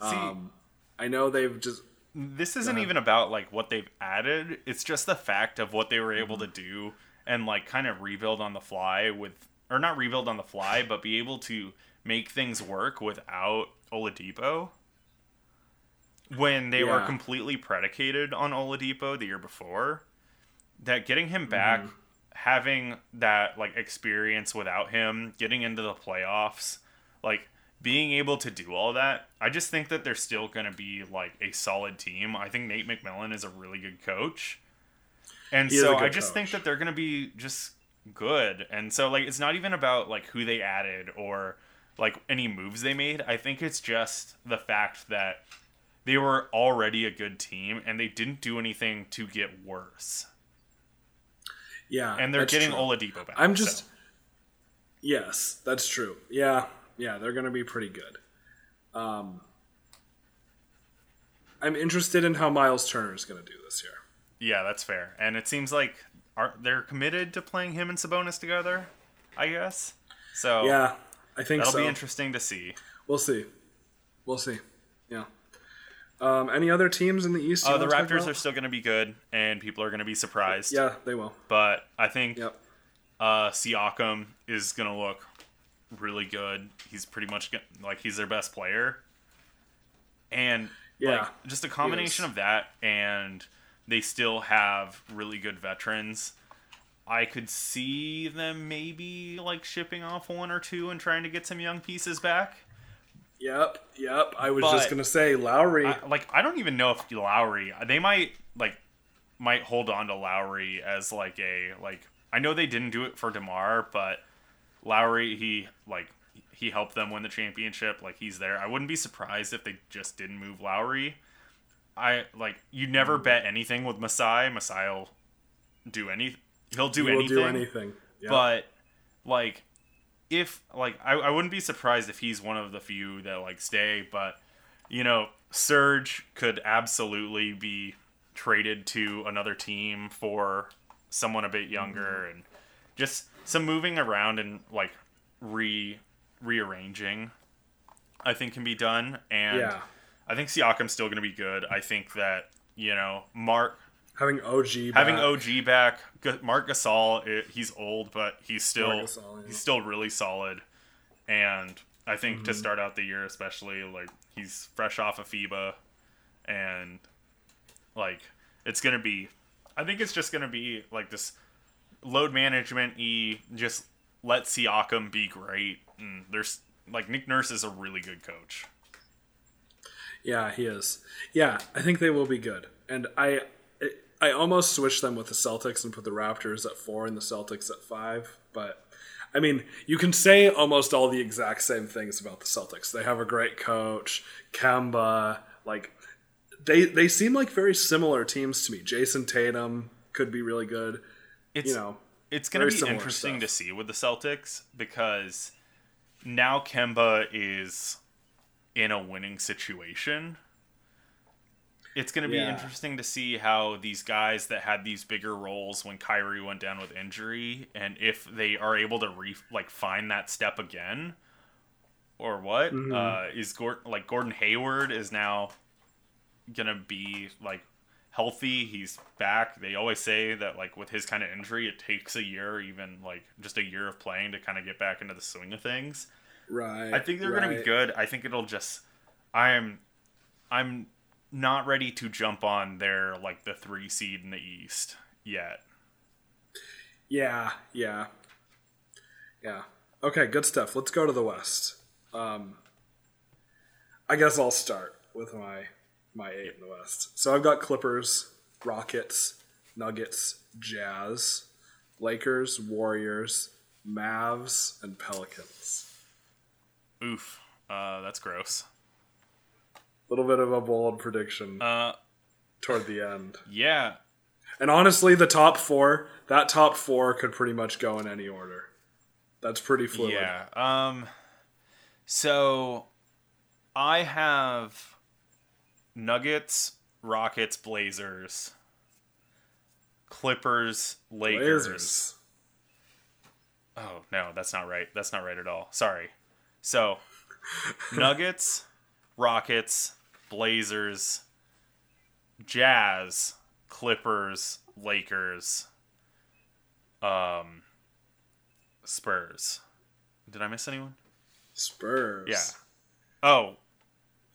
See, um, I know they've just. This isn't even about like what they've added. It's just the fact of what they were able mm-hmm. to do and like kind of rebuild on the fly with or not rebuild on the fly, but be able to make things work without Oladipo. When they yeah. were completely predicated on Oladipo the year before, that getting him back, mm-hmm. having that like experience without him, getting into the playoffs, like being able to do all that, I just think that they're still going to be like a solid team. I think Nate McMillan is a really good coach. And he so I just coach. think that they're going to be just good. And so like it's not even about like who they added or like any moves they made. I think it's just the fact that they were already a good team and they didn't do anything to get worse. Yeah. And they're getting true. Oladipo back. I'm just so. Yes, that's true. Yeah. Yeah, they're going to be pretty good. Um I'm interested in how Miles Turner is going to do this year. Yeah, that's fair. And it seems like are they're committed to playing him and Sabonis together? I guess. So yeah, I think that'll so. be interesting to see. We'll see. We'll see. Yeah. Um, any other teams in the East? Oh, the Raptors are still going to be good, and people are going to be surprised. Yeah, they will. But I think yep. uh, Siakam is going to look really good. He's pretty much like he's their best player, and Yeah. Like, just a combination of that and they still have really good veterans. I could see them maybe like shipping off one or two and trying to get some young pieces back. Yep, yep. I was but just gonna say Lowry. I, like I don't even know if Lowry. They might like might hold on to Lowry as like a like. I know they didn't do it for Demar, but Lowry he like he helped them win the championship. Like he's there. I wouldn't be surprised if they just didn't move Lowry. I like you never mm. bet anything with Masai. Masai will do any. He'll do he anything. do anything. Yep. But like if like I, I wouldn't be surprised if he's one of the few that like stay, but you know, Serge could absolutely be traded to another team for someone a bit younger mm-hmm. and just some moving around and like re rearranging I think can be done and yeah. I think Siakam's still going to be good. I think that, you know, Mark having OG having OG back. Mark Gasol, he's old, but he's still Gasol, yeah. he's still really solid. And I think mm-hmm. to start out the year, especially like he's fresh off of FIBA, and like it's gonna be. I think it's just gonna be like this load management. E just let Siakam be great. And there's like Nick Nurse is a really good coach. Yeah, he is. Yeah, I think they will be good. And I I almost switched them with the Celtics and put the Raptors at four and the Celtics at five. But I mean, you can say almost all the exact same things about the Celtics. They have a great coach, Kemba. Like they they seem like very similar teams to me. Jayson Tatum could be really good. It's, you know, it's going to be interesting stuff. to see with the Celtics because now Kemba is in a winning situation it's going to be yeah. interesting to see how these guys that had these bigger roles when Kyrie went down with injury, and if they are able to re like find that step again, or what mm-hmm. uh, is Gordon like Gordon Hayward is now gonna be like healthy. He's back. They always say that like with his kind of injury, it takes a year, even like just a year of playing to kind of get back into the swing of things. Right. I think they're right. gonna be good. I think it'll just. I am. I'm not ready to jump on their like the three seed in the East yet. Yeah, yeah, yeah. Okay, good stuff. Let's go to the West. Um, I guess I'll start with my my eight in the West. So I've got Clippers, Rockets, Nuggets, Jazz, Lakers, Warriors, Mavs, and Pelicans. Oof, uh, that's gross A little bit of a bold prediction uh, toward the end. Yeah. And honestly, the top four, that top four could pretty much go in any order. That's pretty fluid. Yeah. Um. So, I have Nuggets, Rockets, Blazers, Clippers, Lakers. Blazers. Oh no, that's not right. That's not right at all. Sorry. So, Nuggets, Rockets, Blazers, Jazz, Clippers, Lakers, um, Spurs. Did I miss anyone? Spurs. Yeah. Oh.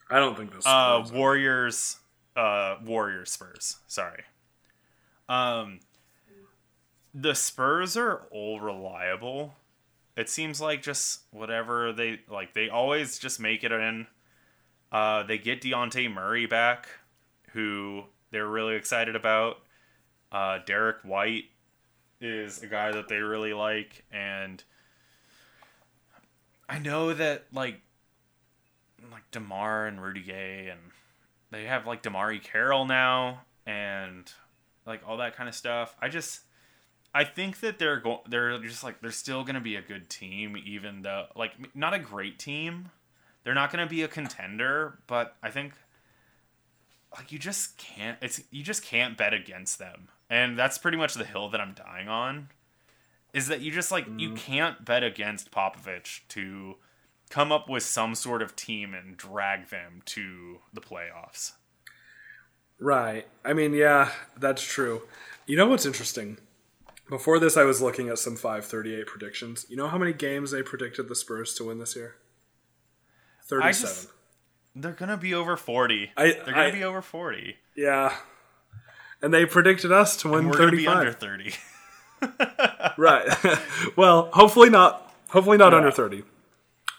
I don't think this. Uh, Warriors. Uh, Warriors. Spurs. Sorry. Um, the Spurs are all reliable. It seems like just whatever they like. They always just make it in. Uh, they get Dejounte Murray back, who they're really excited about. Uh, Derrick White is a guy that they really like, and I know that like like Demar and Rudy Gay, and they have like DeMarre Carroll now, and like all that kind of stuff. I just I think that they're going they're just like they're still gonna be a good team, even though like not a great team, they're not going to be a contender, but I think like you just can't it's you just can't bet against them. And that's pretty much the hill that I'm dying on. Is that you just like mm. you can't bet against Popovich to come up with some sort of team and drag them to the playoffs. Right. I mean, yeah, that's true. You know what's interesting? Before this, I was looking at some 538 predictions. You know how many games they predicted the Spurs to win this year? 37. Just, They're gonna be over forty. I, they're gonna be over forty. Yeah, and they predicted us to win. And we're 35. gonna be under thirty. [laughs] [laughs] right. [laughs] well, hopefully not. Hopefully not yeah. under thirty.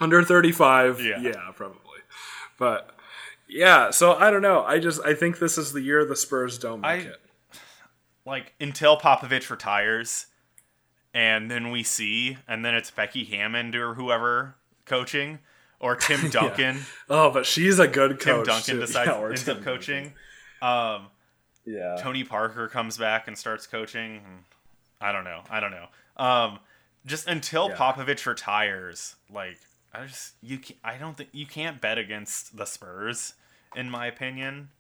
Under thirty-five. Yeah. Yeah, probably. But yeah, so I don't know. I just I think this is the year the Spurs don't make I, it. Like until Popovich retires, and then we see, and then it's Becky Hammon or whoever coaching, or Tim [laughs] Duncan. yeah. Oh, but she's a good coach. Tim Duncan too. decides yeah, ends Tim up coaching. Um, yeah. Tony Parker comes back and starts coaching. I don't know. I don't know. Um, just until yeah. Popovich retires, like I just you can, I don't think you can't bet against the Spurs in my opinion.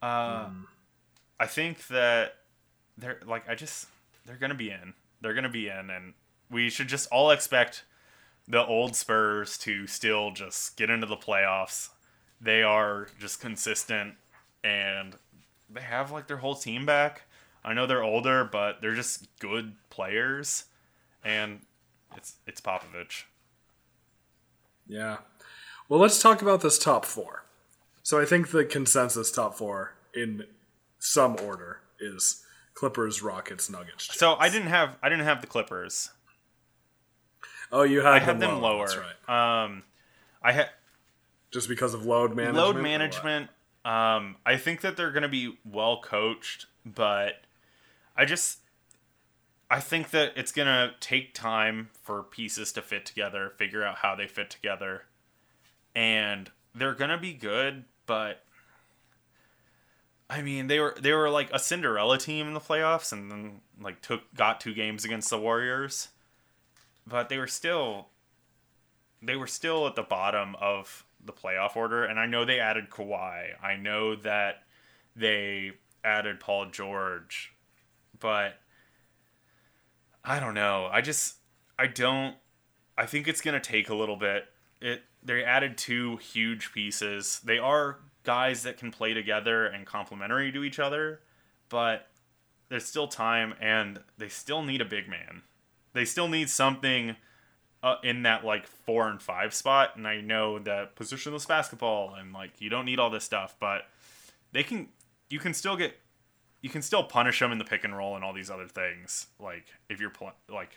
Uh, mm. I think that they're like I just they're gonna be in they're to be in, and we should just all expect the old Spurs to still just get into the playoffs. They are just consistent, and they have like their whole team back. I know they're older, but they're just good players, and it's it's Popovich. Yeah. Well, let's talk about this top four. So I think the consensus top four in some order is Clippers, Rockets, Nuggets. Jazz. So I didn't have I didn't have the Clippers. Oh, you had I had them, lower. right. Um, I had just because of load management. Load management. Um, I think that they're going to be well coached, but I just I think that it's going to take time for pieces to fit together, figure out how they fit together, and they're going to be good, but I mean, they were they were like a Cinderella team in the playoffs, and then like took got two games against the Warriors, but they were still they were still at the bottom of the playoff order. And I know they added Kawhi. I know that they added Paul George, but I don't know. I just I don't. I think it's gonna take a little bit. It they added two huge pieces. They are guys that can play together and complementary to each other, but there's still time and they still need a big man. They still need something uh, in that like four and five spot. And I know that positionless basketball and like you don't need all this stuff, but they can. You can still get. You can still punish them in the pick and roll and all these other things. Like if you're pl- like,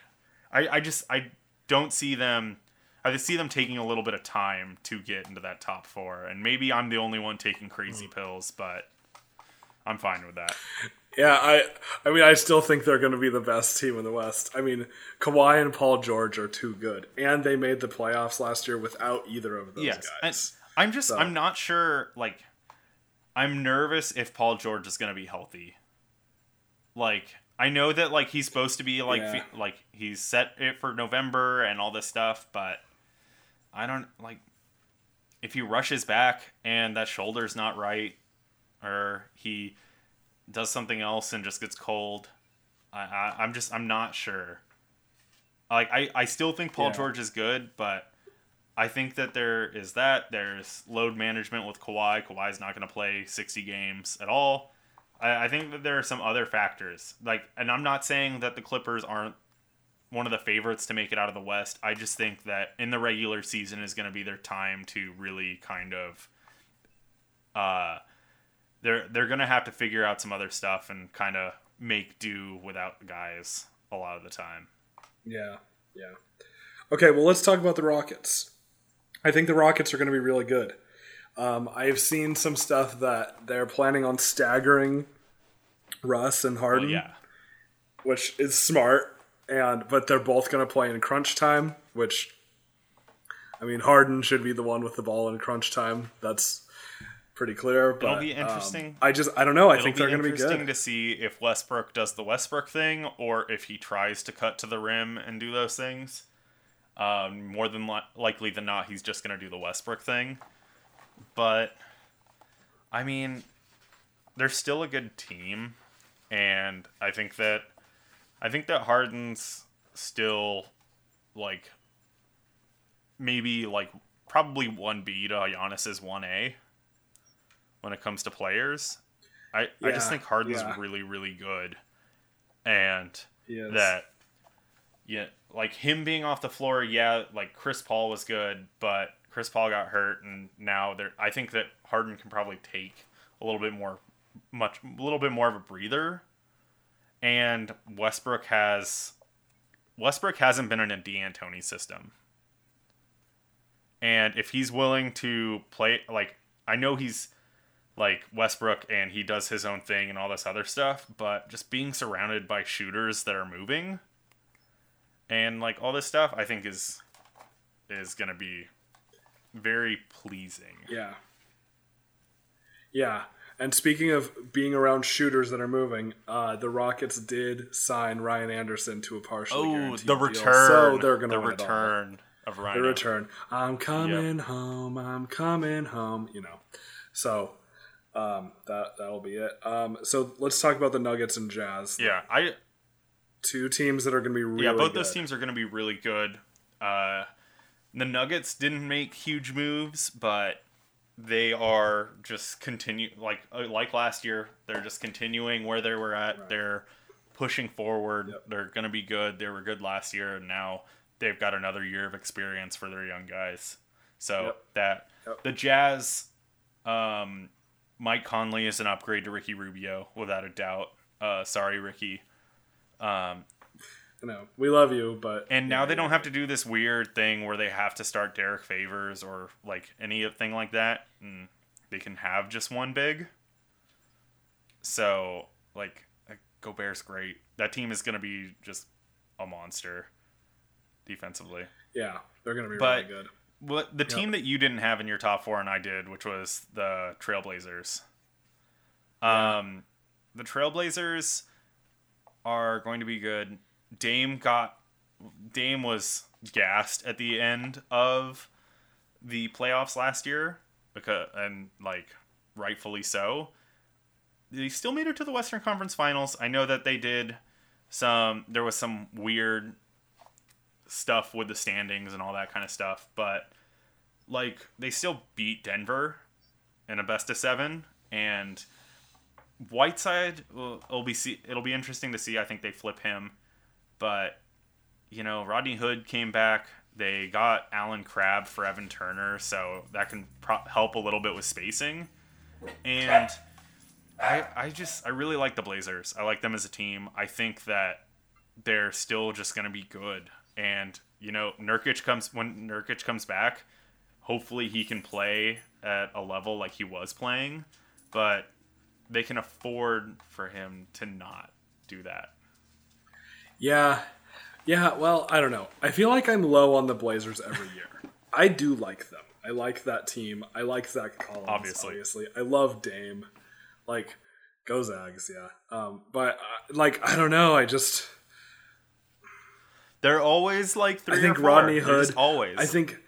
I I just I don't see them I see them taking a little bit of time to get into that top four, and maybe I'm the only one taking crazy hmm. pills, but I'm fine with that. Yeah, I I mean I still think they're going to be the best team in the West. I mean, Kawhi and Paul George are too good, and they made the playoffs last year without either of those yes, guys. I'm just so. I'm not sure. Like, I'm nervous if Paul George is going to be healthy. Like, I know that like he's supposed to be like yeah. like he's set it for November and all this stuff, but I don't like if he rushes back and that shoulder's not right, or he does something else and just gets cold. I, I am just I'm not sure. Like I I still think Paul yeah. George is good, but I think that there is that there's load management with Kawhi. Kawhi's not going to play 60 games at all. I, I think that there are some other factors. Like, and I'm not saying that the Clippers aren't one of the favorites to make it out of the West. I just think that in the regular season is going to be their time to really kind of uh they're they're going to have to figure out some other stuff and kind of make do without guys a lot of the time. Yeah. Yeah. Okay, well let's talk about the Rockets. I think the Rockets are going to be really good. Um, I've seen some stuff that they're planning on staggering Russ and Harden. Well, yeah. Which is smart and but they're both going to play in crunch time, which I mean Harden should be the one with the ball in crunch time. That's pretty clear. But, It'll be interesting. Um, I just I don't know. I It'll think they're going to be good. to see if Westbrook does the Westbrook thing or if he tries to cut to the rim and do those things. Um, more than li- likely than not, he's just going to do the Westbrook thing. But I mean, they're still a good team, and I think that I think that Harden's still like maybe like probably one B to Giannis's one A when it comes to players. I, yeah, I just think Harden's yeah. really really good, and that yeah like him being off the floor yeah like Chris Paul was good, but Chris Paul got hurt, and now there I think that Harden can probably take a little bit more, much a little bit more of a breather. And Westbrook has Westbrook hasn't been in a D'Antoni system. And if he's willing to play like I know he's like Westbrook and he does his own thing and all this other stuff, but just being surrounded by shooters that are moving and like all this stuff, I think is is going to be very pleasing. Yeah. Yeah. And speaking of being around shooters that are moving, uh, the Rockets did sign Ryan Anderson to a partially oh, guaranteed the return. Deal, so they're going to the return of Ryan. The return. I'm coming yep. home. I'm coming home. You know, so um, that that'll be it. Um, so let's talk about the Nuggets and Jazz. Yeah, I two teams that are going to be really yeah. Both good. those teams are going to be really good. Uh, the Nuggets didn't make huge moves, but they are just continue like uh, like last year. They're just continuing where they were at. Right. They're pushing forward. Yep. They're going to be good. They were good last year, and now they've got another year of experience for their young guys. So yep. that yep. the Jazz, um, Mike Conley is an upgrade to Ricky Rubio without a doubt. Uh, sorry, Ricky. Um, no, we love you, but and now they don't have to do this weird thing where they have to start Derrick Favors or like anything like that, and they can have just one big. So like, Gobert's great. That team is gonna be just a monster defensively. Yeah, they're gonna be but, really good. What the yep. team that you didn't have in your top four and I did, which was the Trailblazers. Yeah. Um, the Trailblazers are going to be good. Dame got Dame was gassed at the end of the playoffs last year because and like rightfully so. They still made it to the Western Conference Finals. I know that they did some there was some weird stuff with the standings and all that kind of stuff, but like they still beat Denver in a best of 7 and Whiteside will, will be it'll be interesting to see. I think they flip him but you know, Rodney Hood came back. They got Allen Crabbe for Evan Turner, so that can pro- help a little bit with spacing. And I, I just, I really like the Blazers. I like them as a team. I think that they're still just going to be good. And you know, Nurkic comes when Nurkic comes back. Hopefully, he can play at a level like he was playing, but they can afford for him to not do that. Yeah. Yeah, well, I don't know. I feel like I'm low on the Blazers every year. [laughs] I do like them. I like that team. I like Zach Collins. Obviously. Obviously. I love Dame. Like, go Zags, yeah. Um, but, uh, like, I don't know. I just. They're always like three I think Rodney Hood. always. I think.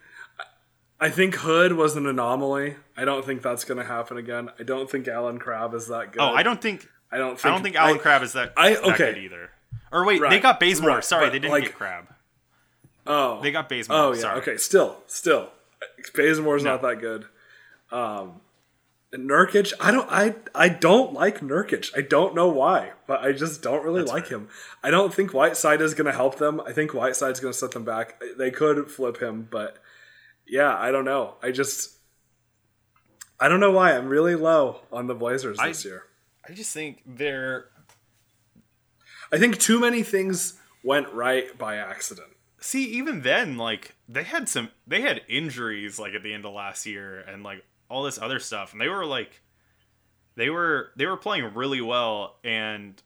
I think Hood was an anomaly. I don't think that's going to happen again. I don't think Allen Crabbe is that good. Oh, I don't think. I don't. Think, I don't think Allen Crabbe is that. I okay that either. Or wait, right. they got Bazemore. Right. Sorry, but they didn't like, get Crabbe. Oh, they got Bazemore. Oh yeah. Sorry. Okay. Still, still, Bazemore's no. not that good. Um, Nurkic, I don't, I, I don't like Nurkic. I don't know why, but I just don't really That's like him. I don't think Whiteside is going to help them. I think Whiteside's going to set them back. They could flip him, but yeah, I don't know. I just, I don't know why. I'm really low on the Blazers this year. I just think they're I think too many things went right by accident. See, even then, like they had some, they had injuries like at the end of last year, and like all this other stuff, and they were like, they were they were playing really well, and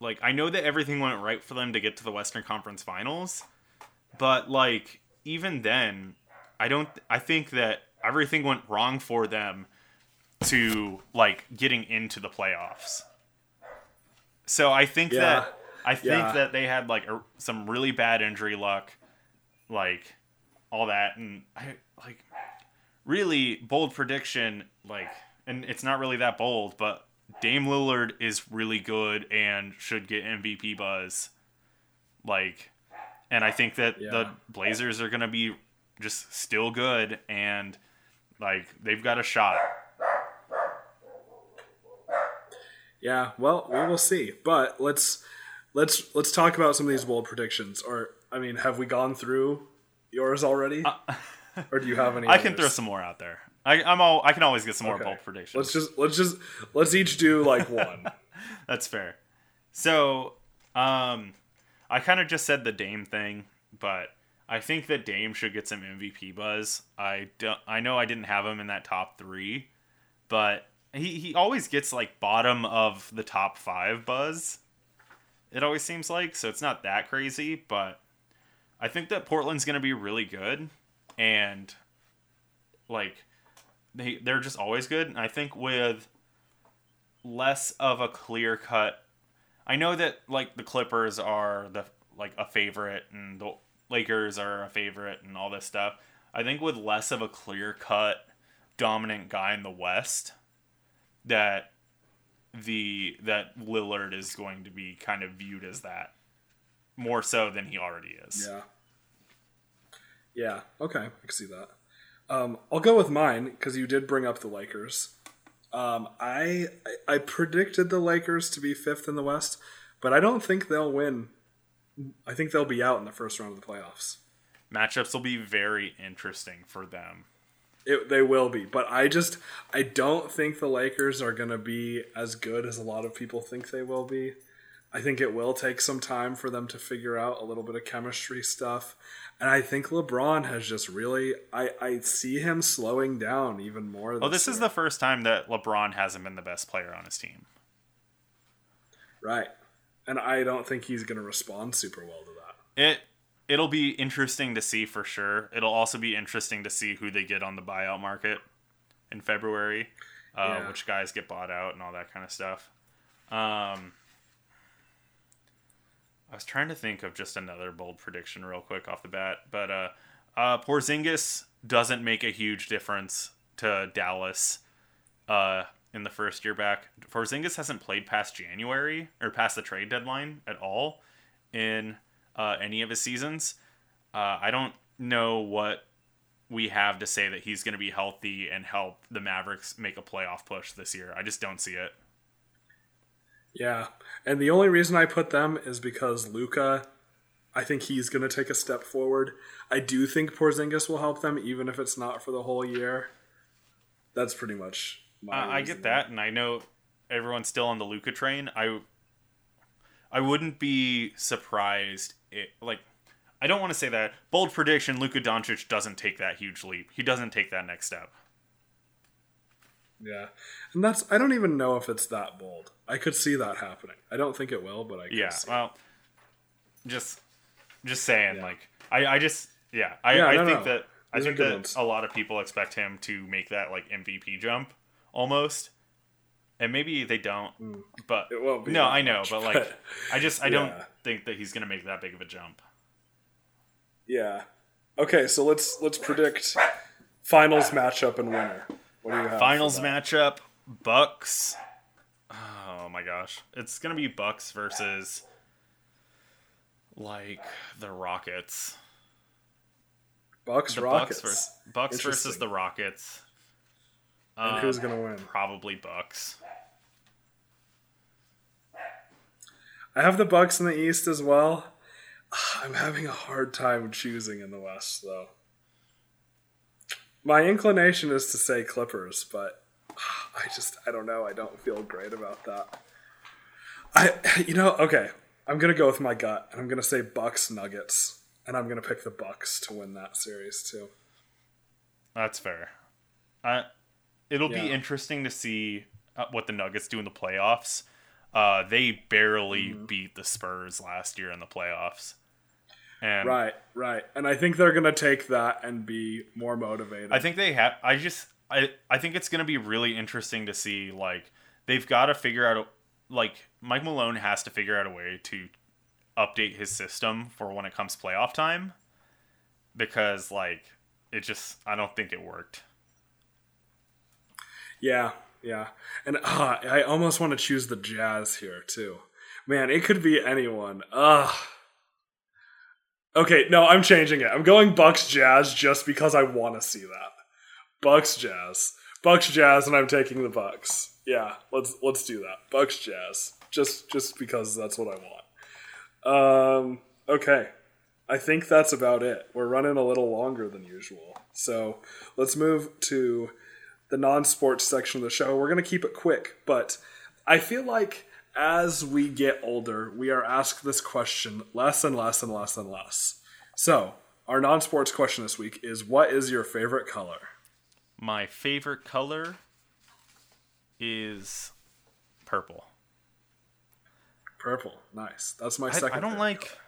like I know that everything went right for them to get to the Western Conference Finals, but like even then, I don't. I think that everything went wrong for them to like getting into the playoffs. So I think yeah. that I think yeah. that they had like a, some really bad injury luck, like all that, and I like really bold prediction. Like, and it's not really that bold, but Dame Lillard is really good and should get MVP buzz. Like, and I think that yeah. the Blazers are gonna be just still good and like they've got a shot. Yeah, well, we will see. But let's let's let's talk about some of these bold predictions. Or I mean, have we gone through yours already? Uh, [laughs] or do you have any? [laughs] I can throw some more out there. I, I'm all. I can always get some more bold predictions. Let's just let's just let's each do like one. [laughs] That's fair. So, um, I kind of just said the Dame thing, but I think that Dame should get some MVP buzz. I don't. I know I didn't have him in that top three, but he he always gets like bottom of the top five buzz. It always seems like so. It's not that crazy, but I think that Portland's gonna be really good, and like they they're just always good. And I think with less of a clear cut, I know that like the Clippers are the like a favorite and the Lakers are a favorite and all this stuff. I think with less of a clear cut dominant guy in the West, that the that Lillard is going to be kind of viewed as that more so than he already is. Yeah. Yeah. Okay, I can see that. Um, I'll go with mine because you did bring up the Lakers. Um, I I predicted the Lakers to be fifth in the West, but I don't think they'll win. I think they'll be out in the first round of the playoffs. Matchups will be very interesting for them. It, they will be, but I just I don't think the Lakers are going to be as good as a lot of people think they will be. I think it will take some time for them to figure out a little bit of chemistry stuff. And I think LeBron has just really I, I see him slowing down even more. This oh, this year. is the first time that LeBron hasn't been the best player on his team. Right. And I don't think he's gonna respond super well to that. It it'll be interesting to see for sure. It'll also be interesting to see who they get on the buyout market in February, uh, yeah. which guys get bought out and all that kind of stuff. Um, I was trying to think of just another bold prediction real quick off the bat, but uh, uh, Porzingis doesn't make a huge difference to Dallas uh, in the first year back. Porzingis hasn't played past January or past the trade deadline at all in uh, any of his seasons. Uh, I don't know what we have to say that he's going to be healthy and help the Mavericks make a playoff push this year. I just don't see it. Yeah, and the only reason I put them is because Luka, I think he's going to take a step forward. I do think Porzingis will help them, even if it's not for the whole year. That's pretty much. Uh, I get that, and I know everyone's still on the Luka train. I I wouldn't be surprised. It, like, I don't want to say that. Bold prediction: Luka Doncic doesn't take that huge leap. He doesn't take that next step. Yeah, and that's I don't even know if it's that bold. I could see that happening. I don't think it will, but I yeah. well, just just saying, yeah. like I I just yeah I yeah, I no, think no. that These I think that ones. a lot of people expect him to make that like MVP jump almost and maybe they don't. Mm. But no, I know, but like, but, I just I yeah. don't think that he's gonna make that big of a jump. Yeah. Okay, so let's let's predict finals matchup and winner. What do you have? Finals matchup: Bucks. Oh my gosh, it's gonna be Bucks versus like the Rockets. Bucks the Rockets. Bucks, versus, Bucks versus the Rockets. And um, who's gonna win? Probably Bucks. I have the Bucks in the East as well. [sighs] I'm having a hard time choosing in the West though. My inclination is to say Clippers, but [sighs] I just I don't know. I don't feel great about that. I you know, okay. I'm going to go with my gut and I'm going to say Bucks Nuggets and I'm going to pick the Bucks to win that series too. That's fair. I it'll yeah. be interesting to see uh, what the Nuggets do in the playoffs uh, they barely mm-hmm. beat the Spurs last year in the playoffs. And right, right. And I think they're going to take that and be more motivated. I think they have I just I I think it's going to be really interesting to see like they've got to figure out like Mike Malone has to figure out a way to update his system for when it comes playoff time because like it just I don't think it worked. Yeah, yeah, and uh, I almost want to choose the Jazz here too. Man, it could be anyone. Ugh. Okay, no, I'm changing it. I'm going Bucks Jazz just because I want to see that. Bucks Jazz, Bucks Jazz, and I'm taking the Bucks. Yeah, let's let's do that. Bucks Jazz, just just because that's what I want. Um, okay, I think that's about it. We're running a little longer than usual. So let's move to the non sports section of the show. We're going to keep it quick, but I feel like as we get older, we are asked this question less and less and less and less. So, our non sports question this week is What is your favorite color? My favorite color is purple. Purple, nice. That's my second. I, I don't like. Color.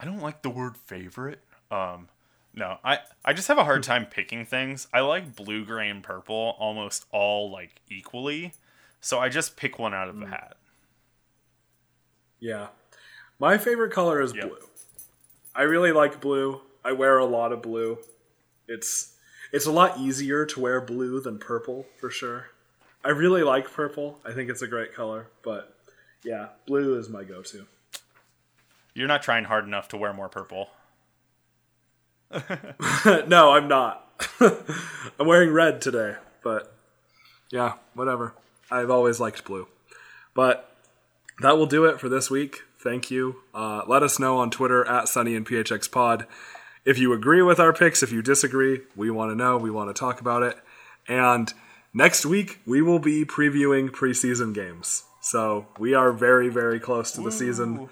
I don't like the word favorite. Um, no, I I just have a hard time picking things. I like blue, gray, and purple almost all like equally, so I just pick one out of the mm. hat. Yeah, my favorite color is yep. blue. I really like blue. I wear a lot of blue. It's it's a lot easier to wear blue than purple for sure. I really like purple. I think it's a great color, but yeah, blue is my go-to. You're not trying hard enough to wear more purple. [laughs] no, I'm not. [laughs] I'm wearing red today, but yeah, whatever. I've always liked blue. But that will do it for this week. Thank you. Uh, let us know on Twitter at Sunny in PHX Pod if you agree with our picks. If you disagree, we want to know. We want to talk about it. And next week we will be previewing preseason games. So we are very, very close to the season.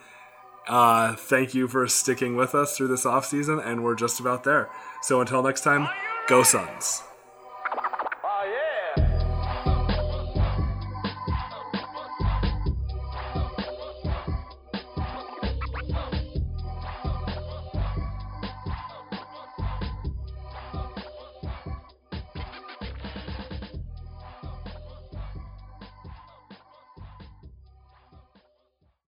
Uh, thank you for sticking with us through this off season, and we're just about there. So until next time, go Suns.